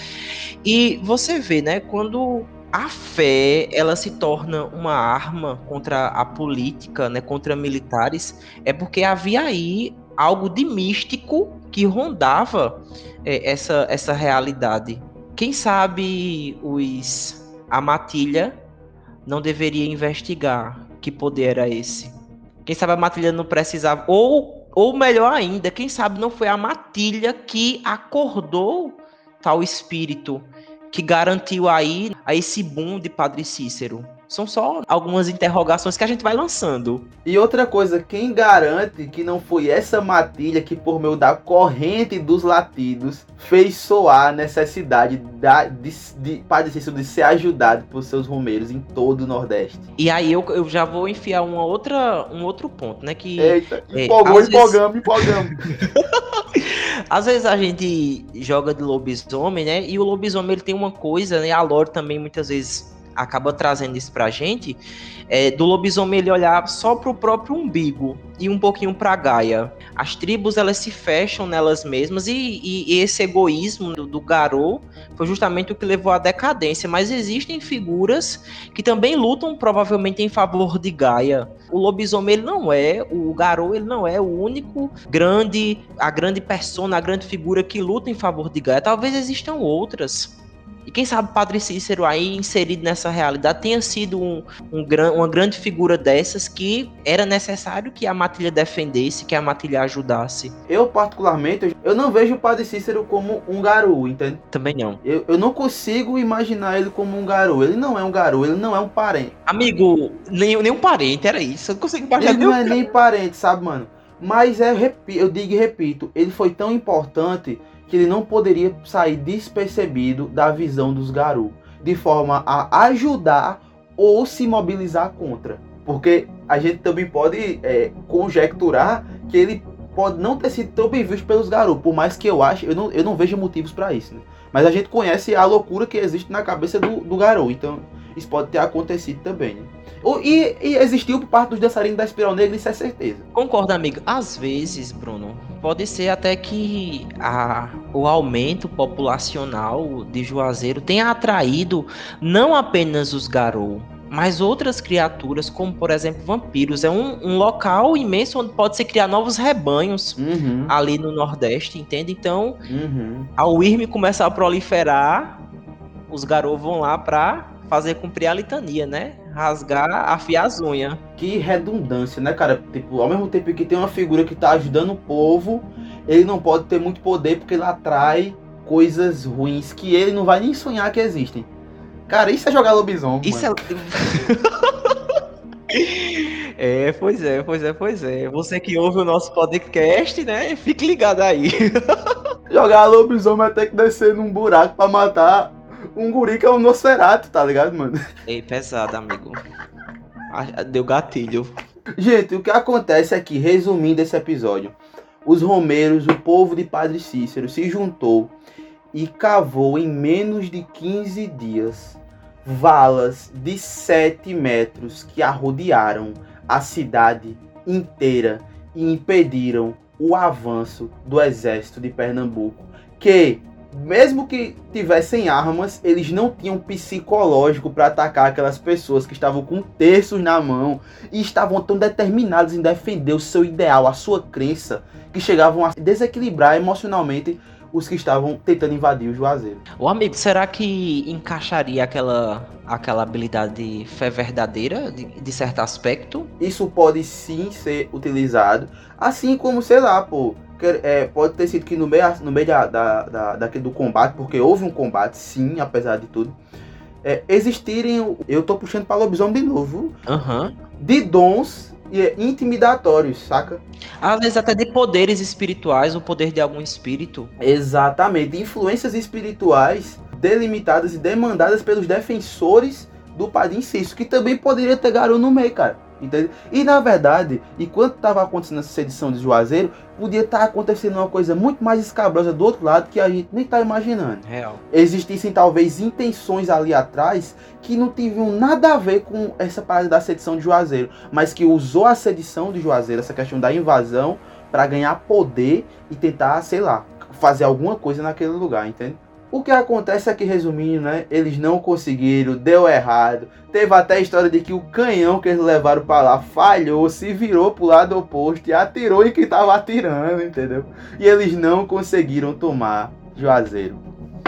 E você vê, né, quando a fé ela se torna uma arma contra a política, né, contra militares, é porque havia aí algo de místico que rondava é, essa, essa realidade. Quem sabe os a matilha não deveria investigar que poder era esse? Quem sabe a matilha não precisava ou ou melhor ainda, quem sabe não foi a matilha que acordou tal espírito que garantiu aí a esse boom de Padre Cícero. São só algumas interrogações que a gente vai lançando. E outra coisa, quem garante que não foi essa matilha que, por meio da corrente dos latidos, fez soar a necessidade da, de, de Padre Cícero de ser ajudado por seus romeiros em todo o Nordeste? E aí eu, eu já vou enfiar uma outra, um outro ponto, né? Que, Eita, é, empolgou, empolgamos, vezes... empolgamos. às vezes a gente joga de lobisomem, né? E o lobisomem ele tem uma coisa, né? A lore também muitas vezes acaba trazendo isso pra gente, é, do lobisomem ele olhar só pro próprio umbigo e um pouquinho pra Gaia. As tribos elas se fecham nelas mesmas e, e, e esse egoísmo do, do Garou foi justamente o que levou à decadência. Mas existem figuras que também lutam provavelmente em favor de Gaia. O lobisomem ele não é, o Garou ele não é o único grande, a grande persona, a grande figura que luta em favor de Gaia. Talvez existam outras. E quem sabe Padre Cícero aí inserido nessa realidade tenha sido um, um, uma grande figura dessas que era necessário que a matilha defendesse, que a matilha ajudasse. Eu, particularmente, eu não vejo o Padre Cícero como um garoto, entende? Também não. Eu, eu não consigo imaginar ele como um garoto. Ele não é um garoto, ele não é um parente. Amigo, nem, nem um parente, era isso. Eu não consigo imaginar. Ele não é nem parente, sabe, mano? Mas é, eu digo e repito, ele foi tão importante que ele não poderia sair despercebido da visão dos Garou, de forma a ajudar ou se mobilizar contra. Porque a gente também pode é, conjecturar que ele pode não ter sido tão bem visto pelos Garou, por mais que eu ache, eu não, eu não vejo motivos para isso. Né? Mas a gente conhece a loucura que existe na cabeça do, do Garou, então isso pode ter acontecido também. Né? E, e, existiu por parte dos dançarinos da Espiral Negra, isso é certeza. Concordo, amigo. Às vezes, Bruno, pode ser até que a, o aumento populacional de Juazeiro tenha atraído não apenas os Garou, mas outras criaturas, como por exemplo vampiros. É um, um local imenso onde pode se criar novos rebanhos uhum. ali no Nordeste, entende? Então, uhum. ao Irme começar a proliferar, os Garou vão lá pra fazer cumprir a litania, né? Rasgar, afiar as unhas. Que redundância, né, cara? Tipo, ao mesmo tempo que tem uma figura que tá ajudando o povo, ele não pode ter muito poder porque ele atrai coisas ruins que ele não vai nem sonhar que existem. Cara, isso é jogar lobisomem. Isso mano. é. É, pois é, pois é, pois é. Você que ouve o nosso podcast, né? Fique ligado aí. Jogar lobisomem até que descer num buraco pra matar um guri que é um Nosferatu, tá ligado, mano? Ei, pesado, amigo. Deu gatilho. Gente, o que acontece aqui, resumindo esse episódio, os romeiros, o povo de Padre Cícero, se juntou e cavou em menos de 15 dias valas de 7 metros que arrodearam a cidade inteira e impediram o avanço do exército de Pernambuco que mesmo que tivessem armas, eles não tinham psicológico para atacar aquelas pessoas que estavam com terços na mão e estavam tão determinados em defender o seu ideal, a sua crença, que chegavam a desequilibrar emocionalmente os que estavam tentando invadir o Juazeiro. O amigo, será que encaixaria aquela, aquela habilidade de fé verdadeira, de, de certo aspecto? Isso pode sim ser utilizado, assim como, sei lá, pô, é, pode ter sido que no meio, no meio da, da, da, daquele do combate, porque houve um combate, sim, apesar de tudo, é, existirem, eu tô puxando para lobisomem de novo, uhum. de dons e intimidatórios, saca? Às vezes até de poderes espirituais, o poder de algum espírito. Exatamente, influências espirituais delimitadas e demandadas pelos defensores do Padim Cício, que também poderia ter garoto no meio, cara. Entendeu? E na verdade, enquanto estava acontecendo essa sedição de Juazeiro, podia estar tá acontecendo uma coisa muito mais escabrosa do outro lado que a gente nem está imaginando. Real. Existissem talvez intenções ali atrás que não tinham nada a ver com essa parada da sedição de Juazeiro, mas que usou a sedição de Juazeiro, essa questão da invasão, para ganhar poder e tentar, sei lá, fazer alguma coisa naquele lugar, entende? O que acontece é que, resumindo, né, eles não conseguiram, deu errado. Teve até a história de que o canhão que eles levaram para lá falhou, se virou pro lado oposto e atirou em quem tava atirando, entendeu? E eles não conseguiram tomar Juazeiro.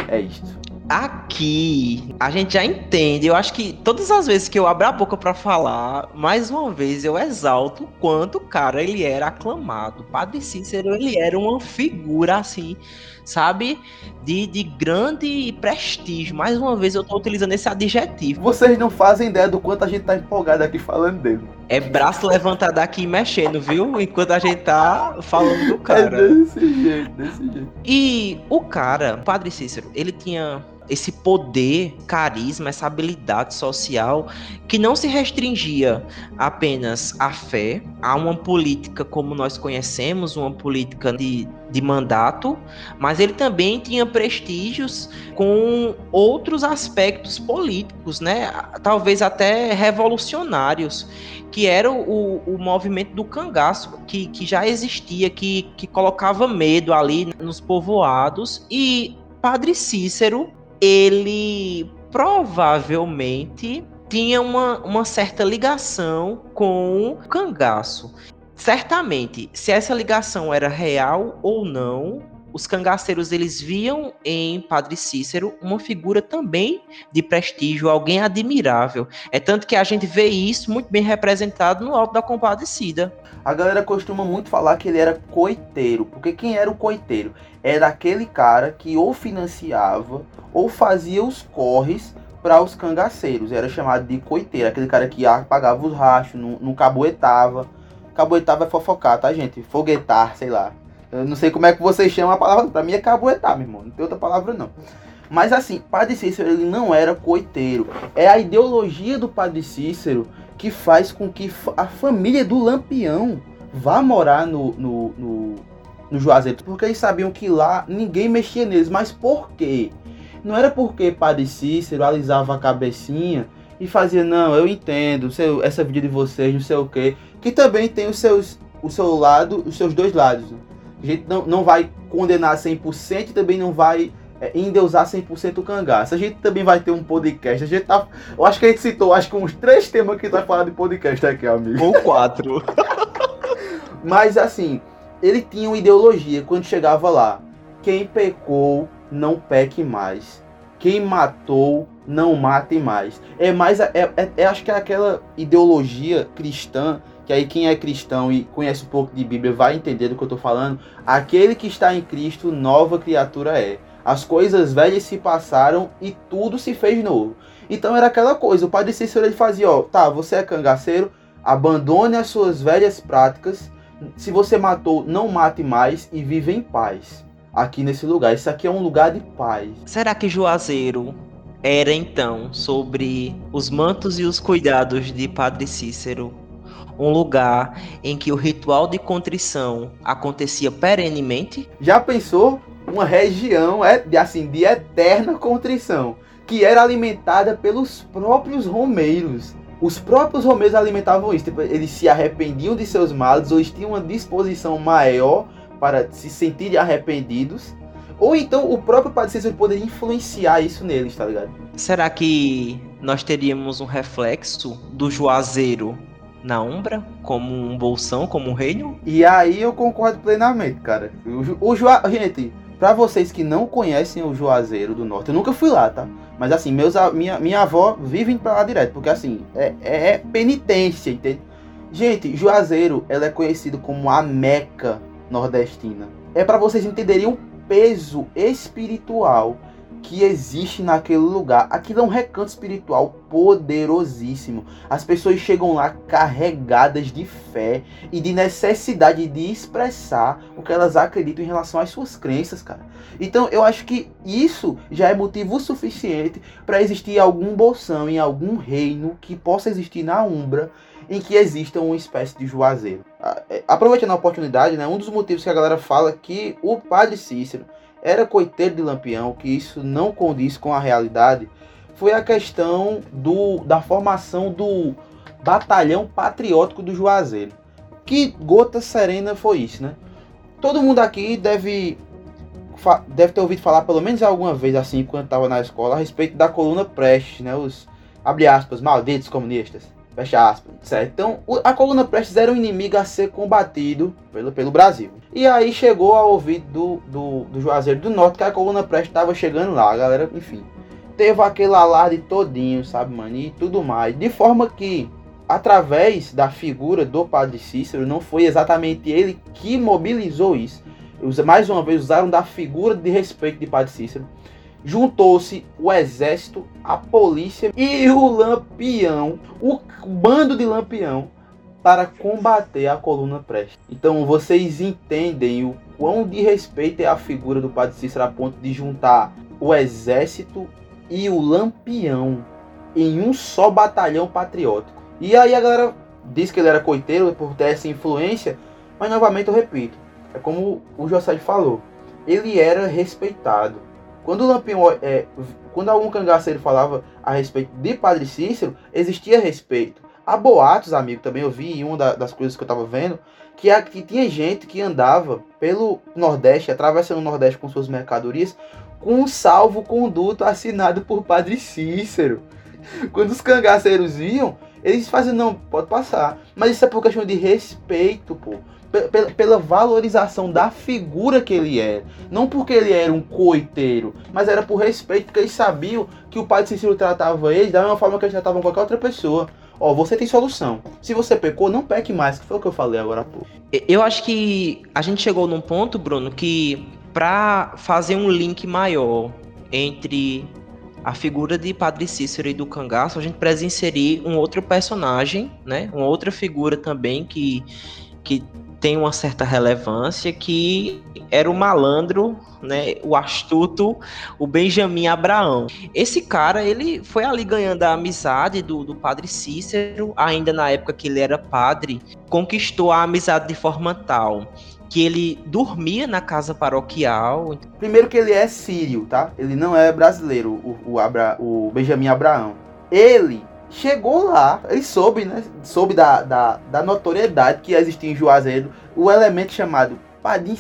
É isto. Aqui a gente já entende. Eu acho que todas as vezes que eu abro a boca para falar, mais uma vez eu exalto o quanto o cara ele era aclamado. Padre Cícero ele era uma figura assim sabe? De, de grande prestígio. Mais uma vez eu tô utilizando esse adjetivo. Vocês não fazem ideia do quanto a gente tá empolgado aqui falando dele. É braço levantado aqui mexendo, viu? Enquanto a gente tá falando do cara. É desse jeito, desse jeito. E o cara, o Padre Cícero, ele tinha esse poder, carisma, essa habilidade social que não se restringia apenas à fé, a uma política como nós conhecemos, uma política de, de mandato, mas ele também tinha prestígios com outros aspectos políticos, né? Talvez até revolucionários, que era o, o movimento do cangaço, que, que já existia, que, que colocava medo ali nos povoados. E Padre Cícero ele provavelmente tinha uma, uma certa ligação com o cangaço. Certamente, se essa ligação era real ou não, os cangaceiros eles viam em Padre Cícero uma figura também de prestígio, alguém admirável. É tanto que a gente vê isso muito bem representado no Alto da Compadecida. A galera costuma muito falar que ele era coiteiro, porque quem era o coiteiro? Era aquele cara que ou financiava ou fazia os corres para os cangaceiros. Era chamado de coiteiro, aquele cara que pagava os rachos, não, não caboetava. Caboetava é fofocar, tá, gente? Foguetar, sei lá. Eu não sei como é que vocês chamam a palavra. Pra mim é caboetar, meu irmão. Não tem outra palavra, não. Mas assim, Padre Cícero ele não era coiteiro. É a ideologia do Padre Cícero que faz com que a família do Lampião vá morar no, no, no, no Juazeiro. Porque eles sabiam que lá ninguém mexia neles. Mas por quê? Não era porque Padre Cícero alisava a cabecinha e fazia, não, eu entendo, seu, essa vida de vocês, não sei o quê. Que também tem os seus, o seu lado, os seus dois lados. Né? A gente não, não vai condenar 100% e também não vai é, endeusar 100% o cangaço. A gente também vai ter um podcast. A gente tá, eu acho que a gente citou acho que uns três temas que tá falando de podcast aqui, amigo. Ou quatro. Mas assim, ele tinha uma ideologia quando chegava lá. Quem pecou, não peque mais. Quem matou, não mate mais. É mais, é, é, é acho que é aquela ideologia cristã que aí quem é cristão e conhece um pouco de Bíblia vai entender do que eu estou falando. Aquele que está em Cristo, nova criatura é. As coisas velhas se passaram e tudo se fez novo. Então era aquela coisa, o padre Cícero ele fazia, ó, tá, você é cangaceiro, abandone as suas velhas práticas. Se você matou, não mate mais e vive em paz. Aqui nesse lugar. Isso aqui é um lugar de paz. Será que Juazeiro era então sobre os mantos e os cuidados de Padre Cícero um lugar em que o ritual de contrição acontecia perenemente? Já pensou uma região é de assim de eterna contrição, que era alimentada pelos próprios romeiros. Os próprios romeiros alimentavam isso, tipo, eles se arrependiam de seus males, ou eles tinham uma disposição maior para se sentirem arrependidos, Ou então o próprio Padre Cícero poderia influenciar isso neles, tá ligado? Será que nós teríamos um reflexo do Juazeiro na Umbra, como um bolsão, como um reino? E aí eu concordo plenamente, cara. O, o Jua... Gente, para vocês que não conhecem o Juazeiro do Norte, eu nunca fui lá, tá? Mas assim, meus, minha, minha avó vive pra lá direto, porque assim, é, é, é penitência, entende? Gente, Juazeiro, ela é conhecido como a Meca nordestina. É para vocês entenderem o peso espiritual que existe naquele lugar. Aquilo é um recanto espiritual poderosíssimo. As pessoas chegam lá carregadas de fé e de necessidade de expressar o que elas acreditam em relação às suas crenças, cara. Então eu acho que isso já é motivo suficiente para existir algum bolsão em algum reino que possa existir na Umbra em que exista uma espécie de juazeiro. É, aproveitando a oportunidade, né, um dos motivos que a galera fala que o padre Cícero era coiteiro de Lampião, que isso não condiz com a realidade, foi a questão do, da formação do Batalhão Patriótico do Juazeiro. Que gota serena foi isso, né? Todo mundo aqui deve, deve ter ouvido falar pelo menos alguma vez assim, quando estava na escola, a respeito da coluna Prestes, né? Os, abre aspas, malditos comunistas. Fecha aspas, certo? Então, a coluna Prestes era um inimigo a ser combatido pelo, pelo Brasil. E aí chegou ao ouvido do, do, do Juazeiro do Norte que a coluna Prestes estava chegando lá, a galera, enfim. Teve aquele alarde todinho, sabe, mano? E tudo mais. De forma que, através da figura do Padre Cícero, não foi exatamente ele que mobilizou isso. Mais uma vez, usaram da figura de respeito de Padre Cícero juntou-se o exército, a polícia e o lampião, o bando de lampião, para combater a coluna Preste. Então vocês entendem o quão de respeito é a figura do Padre Cícero a ponto de juntar o exército e o lampião em um só batalhão patriótico. E aí a galera diz que ele era coiteiro por ter essa influência, mas novamente eu repito, é como o José falou, ele era respeitado quando o Lampião, é, quando algum cangaceiro falava a respeito de Padre Cícero, existia respeito. Há boatos, amigo, também eu vi em uma das coisas que eu estava vendo, que, a, que tinha gente que andava pelo Nordeste, atravessando o Nordeste com suas mercadorias, com um salvo-conduto assinado por Padre Cícero. Quando os cangaceiros iam, eles faziam, não, pode passar. Mas isso é por questão de respeito, pô pela valorização da figura que ele era. Não porque ele era um coiteiro, mas era por respeito, porque eles sabiam que o pai de Cícero tratava ele da mesma forma que eles tratavam qualquer outra pessoa. Ó, você tem solução. Se você pecou, não peque mais, que foi o que eu falei agora há pouco. Eu acho que a gente chegou num ponto, Bruno, que para fazer um link maior entre a figura de Padre Cícero e do cangaço, a gente precisa inserir um outro personagem, né? Uma outra figura também que, que tem uma certa relevância que era o malandro, né, o astuto, o Benjamin Abraão. Esse cara, ele foi ali ganhando a amizade do, do padre Cícero, ainda na época que ele era padre, conquistou a amizade de forma tal que ele dormia na casa paroquial. Primeiro que ele é sírio, tá? Ele não é brasileiro, o, o, Abra, o Benjamin Abraão. Ele chegou lá, ele soube, né? Soube da, da, da notoriedade que existia em Juazeiro o elemento chamado Padim.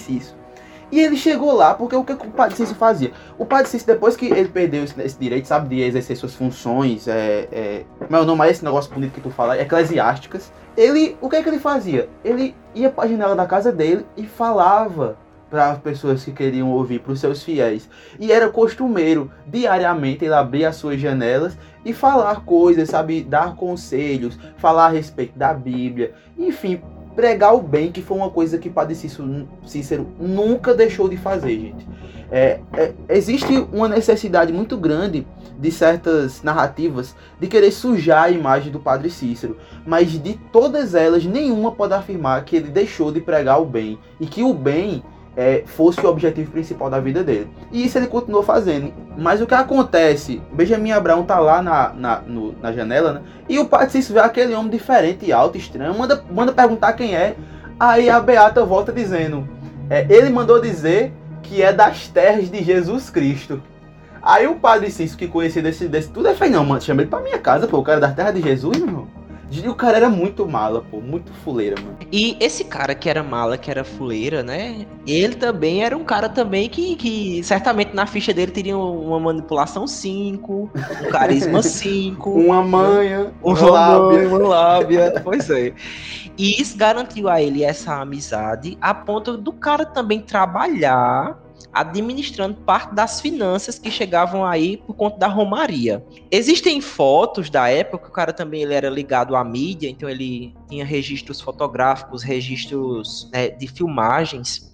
E ele chegou lá porque o que o Padre Cício fazia? O Padre Cício, depois que ele perdeu esse, esse direito, sabe, de exercer suas funções, é, é, como é nome, é esse negócio bonito que tu fala, eclesiásticas, ele, o que é que ele fazia? Ele ia para a janela da casa dele e falava para as pessoas que queriam ouvir, para os seus fiéis. E era costumeiro, diariamente, ele abrir as suas janelas e falar coisas, sabe? Dar conselhos, falar a respeito da Bíblia, enfim, pregar o bem, que foi uma coisa que Padre Cícero, Cícero nunca deixou de fazer, gente. É, é, existe uma necessidade muito grande de certas narrativas de querer sujar a imagem do Padre Cícero, mas de todas elas, nenhuma pode afirmar que ele deixou de pregar o bem e que o bem é, fosse o objetivo principal da vida dele. E isso ele continuou fazendo. Mas o que acontece? Benjamin Abraão tá lá na, na, no, na janela, né? E o Padre Cícero vê aquele homem diferente, alto, estranho, manda, manda perguntar quem é. Aí a Beata volta dizendo: é, ele mandou dizer que é das terras de Jesus Cristo. Aí o Padre Cícero, que conhecia desse, desse tudo, ele fez: não, mano, chama ele pra minha casa, pô, o cara é das terras de Jesus, meu irmão. O cara era muito mala, pô, muito fuleira, mano. E esse cara que era mala, que era fuleira, né? Ele também era um cara também que, que certamente na ficha dele teria uma manipulação 5, um carisma 5. uma manha, uma, uma lábia. Uma lábia, pois é. E isso garantiu a ele essa amizade, a ponto do cara também trabalhar administrando parte das finanças que chegavam aí por conta da Romaria. Existem fotos da época, o cara também ele era ligado à mídia, então ele tinha registros fotográficos, registros né, de filmagens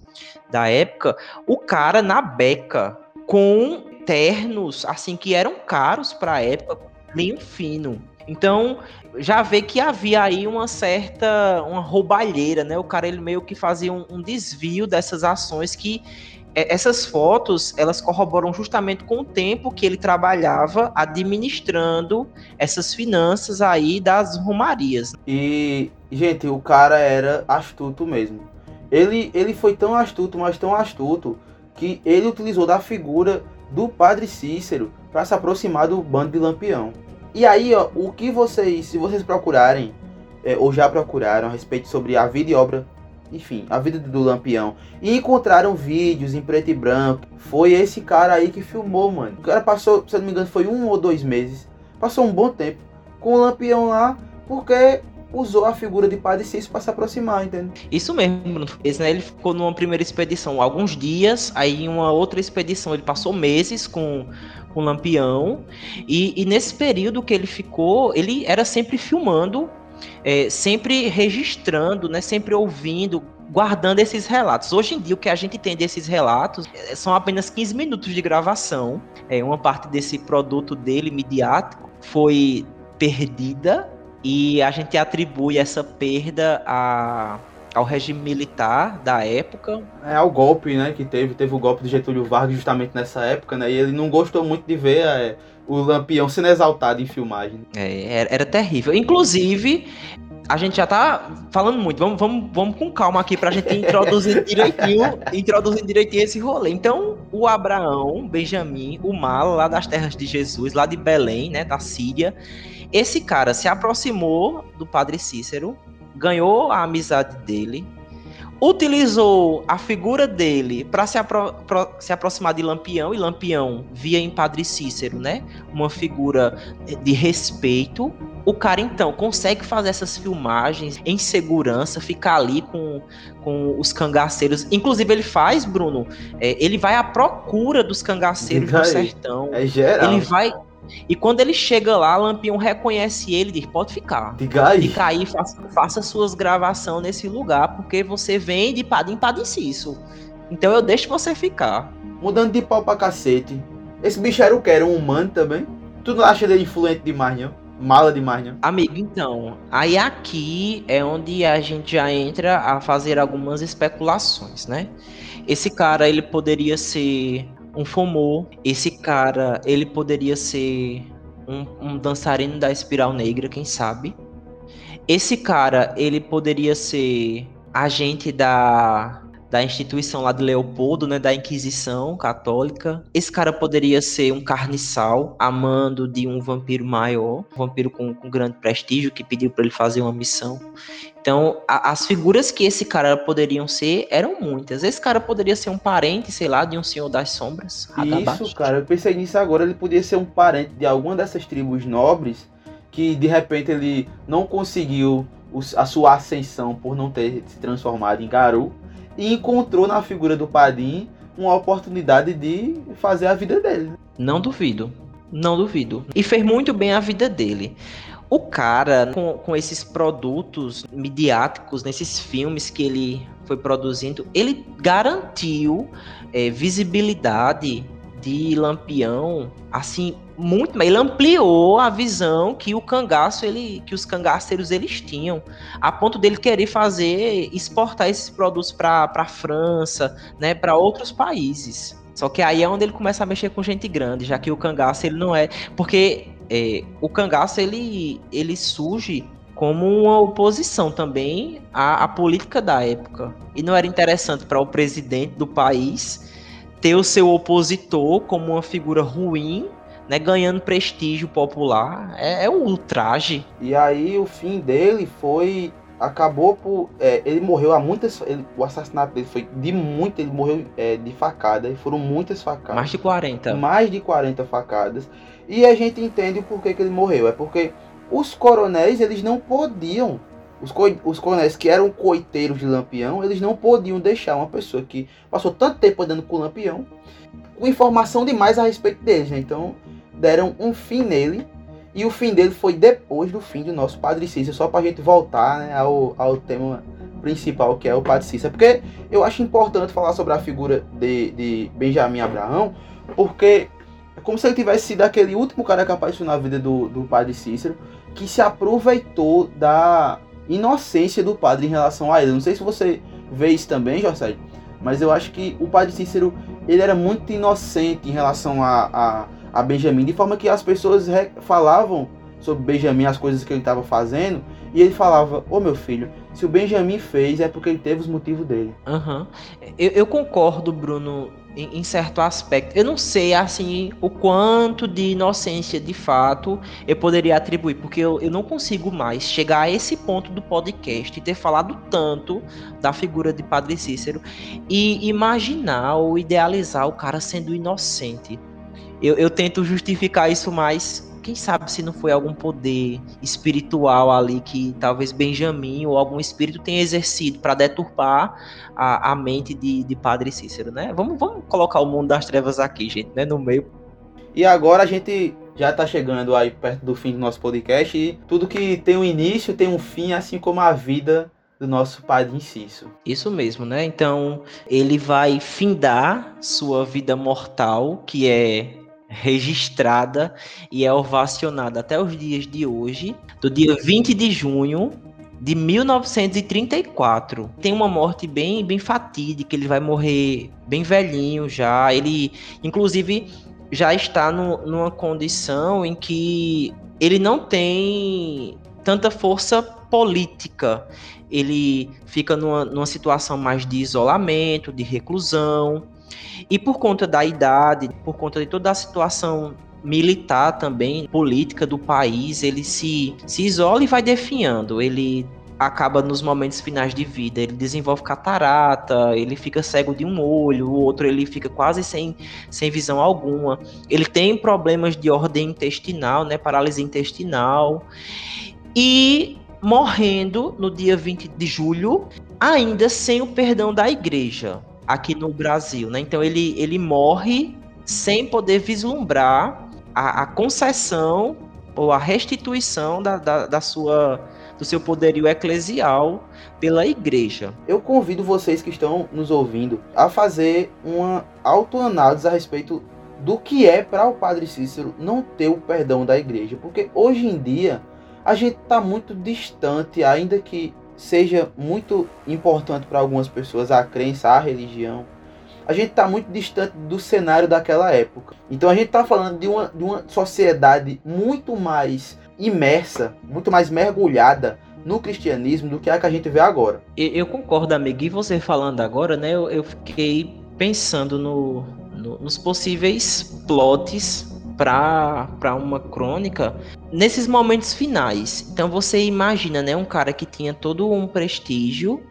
da época. O cara na beca com ternos assim que eram caros para a época, meio fino. Então, já vê que havia aí uma certa uma roubalheira, né? O cara ele meio que fazia um, um desvio dessas ações que essas fotos elas corroboram justamente com o tempo que ele trabalhava administrando essas finanças aí das romarias. E, gente, o cara era astuto mesmo. Ele, ele foi tão astuto, mas tão astuto, que ele utilizou da figura do padre Cícero para se aproximar do bando de Lampião. E aí, ó, o que vocês, se vocês procurarem, é, ou já procuraram a respeito sobre a vida e obra enfim, a vida do Lampião. E encontraram vídeos em preto e branco. Foi esse cara aí que filmou, mano. O cara passou, se eu não me engano, foi um ou dois meses. Passou um bom tempo com o Lampião lá, porque usou a figura de Padre Cício para se aproximar, entende? Isso mesmo, Bruno. Esse, né, ele ficou numa primeira expedição alguns dias, aí em uma outra expedição ele passou meses com, com Lampião, e, e nesse período que ele ficou, ele era sempre filmando é, sempre registrando, né, sempre ouvindo, guardando esses relatos. Hoje em dia, o que a gente tem desses relatos é, são apenas 15 minutos de gravação. É, uma parte desse produto dele, midiático, foi perdida e a gente atribui essa perda a, ao regime militar da época. É, ao golpe, né, que teve, teve o golpe de Getúlio Vargas justamente nessa época, né, e ele não gostou muito de ver é, o Lampião sendo exaltado em filmagem. É, era, era terrível. Inclusive, a gente já tá falando muito. Vamos, vamos, vamos com calma aqui pra gente introduzir direitinho, introduzir direitinho esse rolê. Então, o Abraão, Benjamim, o Malo, lá das terras de Jesus, lá de Belém, né, da Síria, esse cara se aproximou do Padre Cícero, ganhou a amizade dele, utilizou a figura dele para se, apro se, aproximar de Lampião, e Lampião via em Padre Cícero, né, uma figura de respeito. O cara então consegue fazer essas filmagens em segurança, ficar ali com, com os cangaceiros. Inclusive ele faz, Bruno, é, ele vai à procura dos cangaceiros do sertão. É geral. Ele vai e quando ele chega lá, Lampião reconhece ele e diz: pode ficar. Diga aí. Fica aí, faça, faça suas gravações nesse lugar, porque você vem de padim padiciço. Então eu deixo você ficar. Mudando de pau pra cacete. Esse bicho era o que? Era um humano também? Tu não acha ele influente demais, não? Mala demais, não? Amigo, então, aí aqui é onde a gente já entra a fazer algumas especulações, né? Esse cara, ele poderia ser um Fomor. Esse cara, ele poderia ser um, um dançarino da Espiral Negra, quem sabe. Esse cara, ele poderia ser agente da da instituição lá de Leopoldo, né, da Inquisição católica. Esse cara poderia ser um carniçal, amando de um vampiro maior, um vampiro com, com grande prestígio que pediu para ele fazer uma missão. Então, a, as figuras que esse cara poderiam ser eram muitas. Esse cara poderia ser um parente, sei lá, de um Senhor das Sombras. Isso, cara, eu pensei nisso agora. Ele podia ser um parente de alguma dessas tribos nobres que de repente ele não conseguiu a sua ascensão por não ter se transformado em Garu e encontrou na figura do Padim uma oportunidade de fazer a vida dele. Não duvido. Não duvido. E fez muito bem a vida dele. O cara, com, com esses produtos midiáticos, nesses filmes que ele foi produzindo, ele garantiu é, visibilidade de Lampião, assim, muito, ele ampliou a visão que o cangaço ele, que os cangaceiros eles tinham, a ponto dele querer fazer exportar esses produtos para a França, né, para outros países. Só que aí é onde ele começa a mexer com gente grande, já que o cangaço ele não é, porque é, o cangaço ele ele surge como uma oposição também à, à política da época. E não era interessante para o presidente do país ter o seu opositor como uma figura ruim né, ganhando prestígio popular. É, é um ultraje. E aí o fim dele foi acabou por. É, ele morreu a muitas. Ele, o assassinato dele foi de muito. Ele morreu é, de facada. Foram muitas facadas. Mais de 40. Mais de 40 facadas. E a gente entende o porquê que ele morreu. É porque os coronéis eles não podiam. Os, co os coronéis que eram coiteiros de Lampião, eles não podiam deixar uma pessoa que passou tanto tempo andando com o Lampião com informação demais a respeito deles. Né? Então deram um fim nele e o fim dele foi depois do fim do nosso Padre Cícero, só para a gente voltar né, ao, ao tema principal, que é o Padre Cícero. Porque eu acho importante falar sobre a figura de, de Benjamin Abraão, porque é como se ele tivesse sido aquele último cara que apareceu na vida do, do Padre Cícero, que se aproveitou da inocência do padre em relação a ele. Não sei se você vê isso também, José, mas eu acho que o Padre Cícero ele era muito inocente em relação a, a a Benjamin, de forma que as pessoas falavam sobre Benjamin, as coisas que ele estava fazendo, e ele falava: Ô oh, meu filho, se o Benjamin fez, é porque ele teve os motivos dele. Uhum. Eu, eu concordo, Bruno, em, em, certo aspecto. Eu não sei, assim, o quanto de inocência de fato eu poderia atribuir, porque eu, eu não consigo mais chegar a esse ponto do podcast e ter falado tanto da figura de Padre Cícero e imaginar ou idealizar o cara sendo inocente eu, eu tento justificar isso mais quem sabe se não foi algum poder espiritual ali que talvez Benjamin ou algum espírito tenha exercido para deturpar a, a mente de, de Padre Cícero, né? Vamos, vamos colocar o mundo das trevas aqui, gente, né? No meio. E agora a gente já está chegando aí perto do fim do nosso podcast e tudo que tem um início tem um fim, assim como a vida do nosso Padre Inciso. Isso mesmo, né? Então ele vai findar sua vida mortal, que é registrada e é ovacionada até os dias de hoje, do dia 20 de junho de 1934. Tem uma morte bem bem fatídica, ele vai morrer bem velhinho já. Ele inclusive já está no, numa condição em que ele não tem tanta força política. Ele fica numa, numa situação mais de isolamento, de reclusão. E por conta da idade, por conta de toda a situação militar também, política do país, ele se, se isola e vai definhando. Ele acaba nos momentos finais de vida, ele desenvolve catarata, ele fica cego de um olho, o outro ele fica quase sem, sem visão alguma. Ele tem problemas de ordem intestinal, né, paralisia intestinal. E morrendo no dia 20 de julho, ainda sem o perdão da igreja aqui no Brasil, né? Então ele, ele morre sem poder vislumbrar a, a concessão ou a restituição da, da, da, sua do seu poderio eclesial pela igreja. Eu convido vocês que estão nos ouvindo a fazer uma autoanálise a respeito do que é para o Padre Cícero não ter o perdão da igreja, porque hoje em dia a gente está muito distante, ainda que seja muito importante para algumas pessoas a crença, a religião, a gente está muito distante do cenário daquela época. Então a gente está falando de uma, de uma sociedade muito mais imersa, muito mais mergulhada no cristianismo do que a que a gente vê agora. Eu, eu concordo, amigo. E você falando agora, né? Eu, eu fiquei pensando no, no, nos possíveis plots para uma crônica nesses momentos finais. Então você imagina, né, um cara que tinha todo um prestígio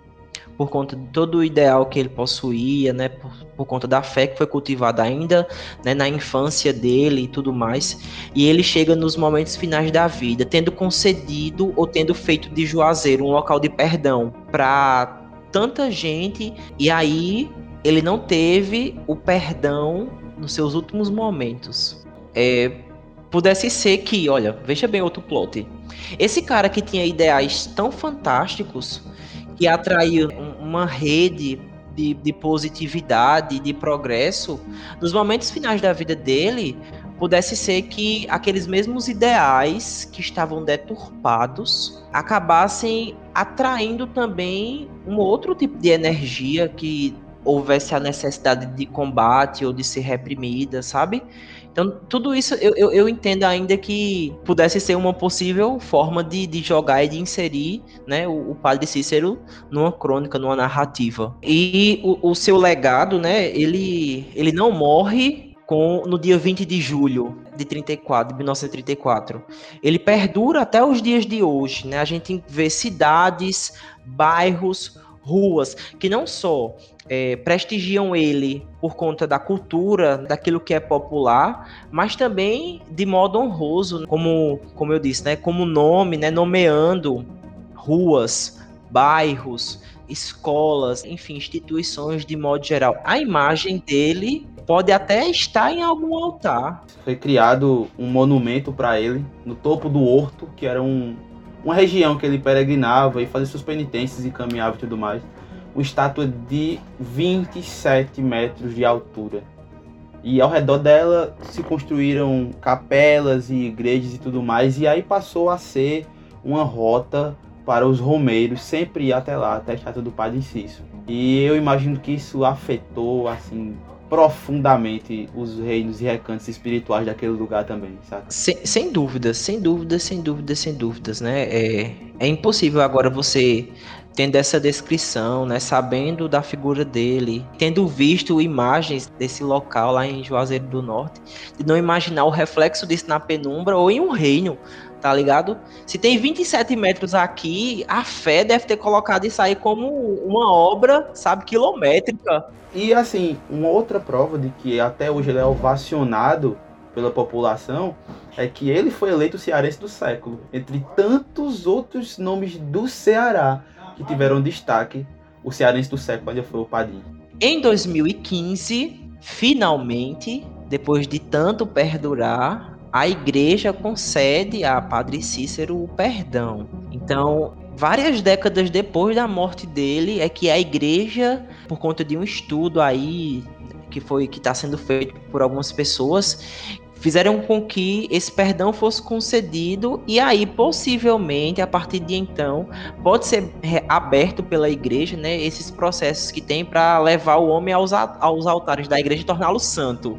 por conta de todo o ideal que ele possuía, né, por, por conta da fé que foi cultivada ainda, né, na infância dele e tudo mais, e ele chega nos momentos finais da vida, tendo concedido ou tendo feito de Juazeiro um local de perdão para tanta gente, e aí ele não teve o perdão nos seus últimos momentos é, pudesse ser que, olha, veja bem outro plot. Esse cara que tinha ideais tão fantásticos, que atraiu uma rede de, de positividade, de progresso, nos momentos finais da vida dele, pudesse ser que aqueles mesmos ideais que estavam deturpados acabassem atraindo também um outro tipo de energia que houvesse a necessidade de combate ou de ser reprimida, sabe? Então, tudo isso eu, eu, eu, entendo ainda que pudesse ser uma possível forma de, de jogar e de inserir né, o, o padre Cícero numa crônica, numa narrativa. E o, o seu legado, né, ele, ele não morre com no dia 20 de julho de 34, de 1934. Ele perdura até os dias de hoje, né? A gente vê cidades, bairros, ruas que não só é, prestigiam ele por conta da cultura, daquilo que é popular, mas também de modo honroso, como, como eu disse, né, como nome, né, nomeando ruas, bairros, escolas, enfim, instituições de modo geral. A imagem dele pode até estar em algum altar. Foi criado um monumento para ele no topo do horto, que era um, uma região que ele peregrinava e fazia suas penitências e caminhava e tudo mais. Uma estátua de 27 metros de altura. E ao redor dela se construíram capelas e igrejas e tudo mais. E aí passou a ser uma rota para os romeiros sempre ir até lá, até a estátua do Padre Cício. E eu imagino que isso afetou, assim, profundamente os reinos e recantos espirituais daquele lugar também, sabe? Sem, sem dúvidas, sem dúvidas, sem dúvidas, sem dúvidas, né? É, é impossível agora você tendo essa descrição, né, sabendo da figura dele, tendo visto imagens desse local lá em Juazeiro do Norte, de não imaginar o reflexo disso na penumbra ou em um reino, tá ligado? Se tem 27 metros aqui, a fé deve ter colocado isso aí como uma obra, sabe, quilométrica. E assim, uma outra prova de que até hoje ele é ovacionado pela população é que ele foi eleito cearense do século, entre tantos outros nomes do Ceará que tiveram destaque. O cearense do século ainda foi o Padinho. Em 2015, finalmente, depois de tanto perdurar, a igreja concede a Padre Cícero o perdão. Então, várias décadas depois da morte dele, é que a igreja, por conta de um estudo aí que foi que está sendo feito por algumas pessoas, fizeram com que esse perdão fosse concedido e aí possivelmente a partir de então pode ser aberto pela igreja, né, esses processos que tem para levar o homem aos, aos altares da igreja e torná-lo santo.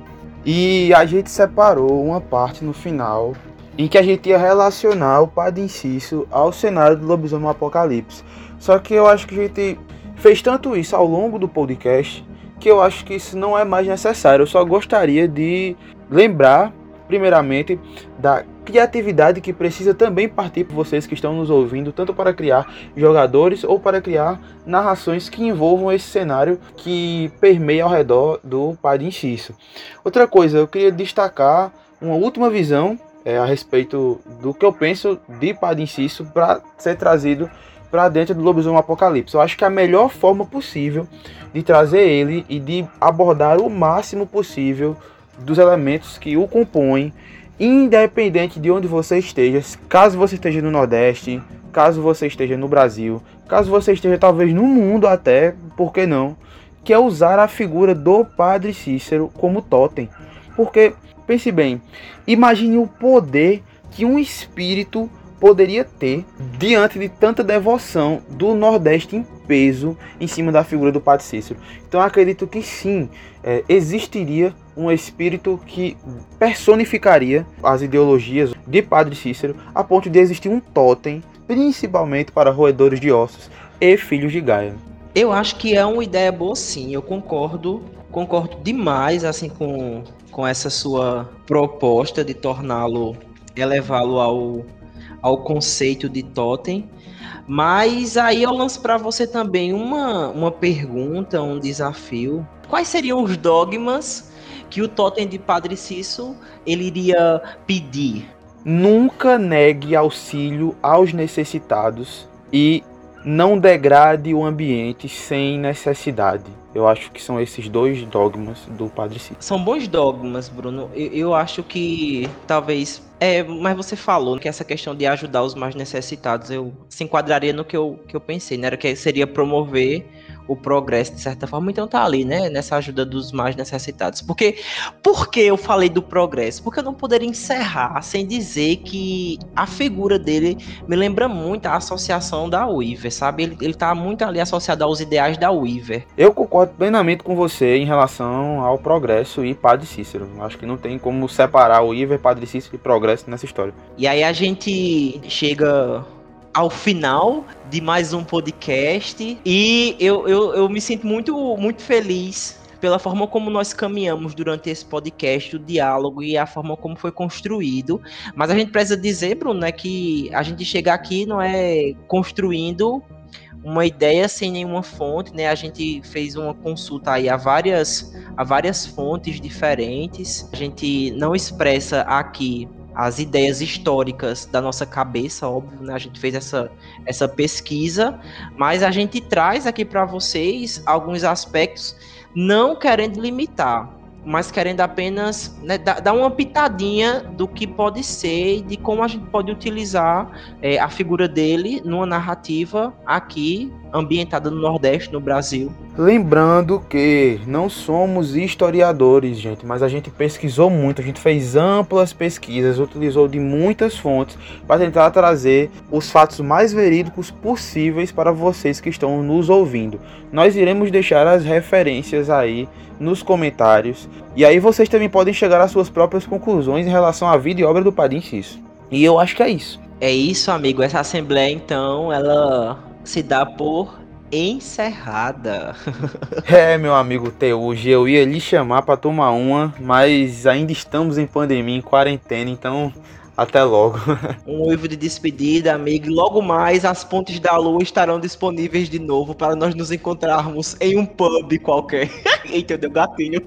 E a gente separou uma parte no final em que a gente ia relacionar o Padre Inciso ao cenário do Lobisomem Apocalipse. Só que eu acho que a gente fez tanto isso ao longo do podcast que eu acho que isso não é mais necessário. Eu só gostaria de lembrar, primeiramente, da criatividade que precisa também partir por vocês que estão nos ouvindo, tanto para criar jogadores ou para criar narrações que envolvam esse cenário que permeia ao redor do Padre Inciso. Outra coisa, eu queria destacar uma última visão é, a respeito do que eu penso de Padre Inciso para ser trazido para dentro do Lobisomem Apocalipse. Eu acho que a melhor forma possível de trazer ele e de abordar o máximo possível dos elementos que o compõem, independente de onde você esteja, caso você esteja no Nordeste, caso você esteja no Brasil, caso você esteja talvez no mundo até, por que não? Que é usar a figura do Padre Cícero como totem. Porque Pense bem, imagine o poder que um espírito poderia ter diante de tanta devoção do Nordeste em peso em cima da figura do Padre Cícero. Então acredito que sim, é, existiria um espírito que personificaria as ideologias de Padre Cícero a ponto de existir um totem, principalmente para roedores de ossos e filhos de Gaia. Eu acho que é uma ideia boa sim, eu concordo, concordo demais assim com com essa sua proposta de torná-lo, elevá-lo ao, ao conceito de totem. Mas aí eu lanço para você também uma, uma pergunta, um desafio. Quais seriam os dogmas que o totem de Padre Cício ele iria pedir? Nunca negue auxílio aos necessitados e não degrade o ambiente sem necessidade. Eu acho que são esses dois dogmas do Padre Cícero. São bons dogmas, Bruno. Eu, eu, acho que talvez. É, mas você falou que essa questão de ajudar os mais necessitados, eu se enquadraria no que eu, que eu pensei, né? Era que seria promover o progresso de certa forma, então tá ali, né, nessa ajuda dos mais necessitados. Porque por que eu falei do progresso? Porque eu não poderia encerrar sem dizer que a figura dele me lembra muito a associação da Weaver, sabe? Ele, ele tá muito ali associado aos ideais da Weaver. Eu concordo plenamente com você em relação ao progresso e Padre Cícero. Acho que não tem como separar o Weaver, Padre Cícero e progresso nessa história. E aí a gente chega ao final de mais um podcast e eu, eu, eu me sinto muito, muito feliz pela forma como nós caminhamos durante esse podcast, o diálogo e a forma como foi construído. Mas a gente precisa dizer, Bruno, né, que a gente chegar aqui não é construindo uma ideia sem nenhuma fonte, né? A gente fez uma consulta aí a várias, a várias fontes diferentes. A gente não expressa aqui as ideias históricas da nossa cabeça, óbvio, né? A gente fez essa, essa pesquisa, mas a gente traz aqui para vocês alguns aspectos não querendo limitar, mas querendo apenas né, dar, uma pitadinha do que pode ser e de como a gente pode utilizar é, a figura dele numa narrativa aqui ambientada no Nordeste, no Brasil. Lembrando que não somos historiadores, gente, mas a gente pesquisou muito, a gente fez amplas pesquisas, utilizou de muitas fontes para tentar trazer os fatos mais verídicos possíveis para vocês que estão nos ouvindo. Nós iremos deixar as referências aí nos comentários e aí vocês também podem chegar às suas próprias conclusões em relação à vida e obra do Padre X. E eu acho que é isso. É isso, amigo. Essa assembleia, então, ela se dá por encerrada. é, meu amigo Teuji, eu ia lhe chamar para tomar uma, mas ainda estamos em pandemia, em quarentena, então até logo. um uivo de despedida, amigo. Logo mais as pontes da lua estarão disponíveis de novo para nós nos encontrarmos em um pub qualquer. Eita, deu gatilho.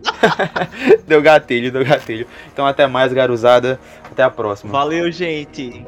deu gatilho, deu gatilho. Então até mais, garuzada. Até a próxima. Valeu, gente.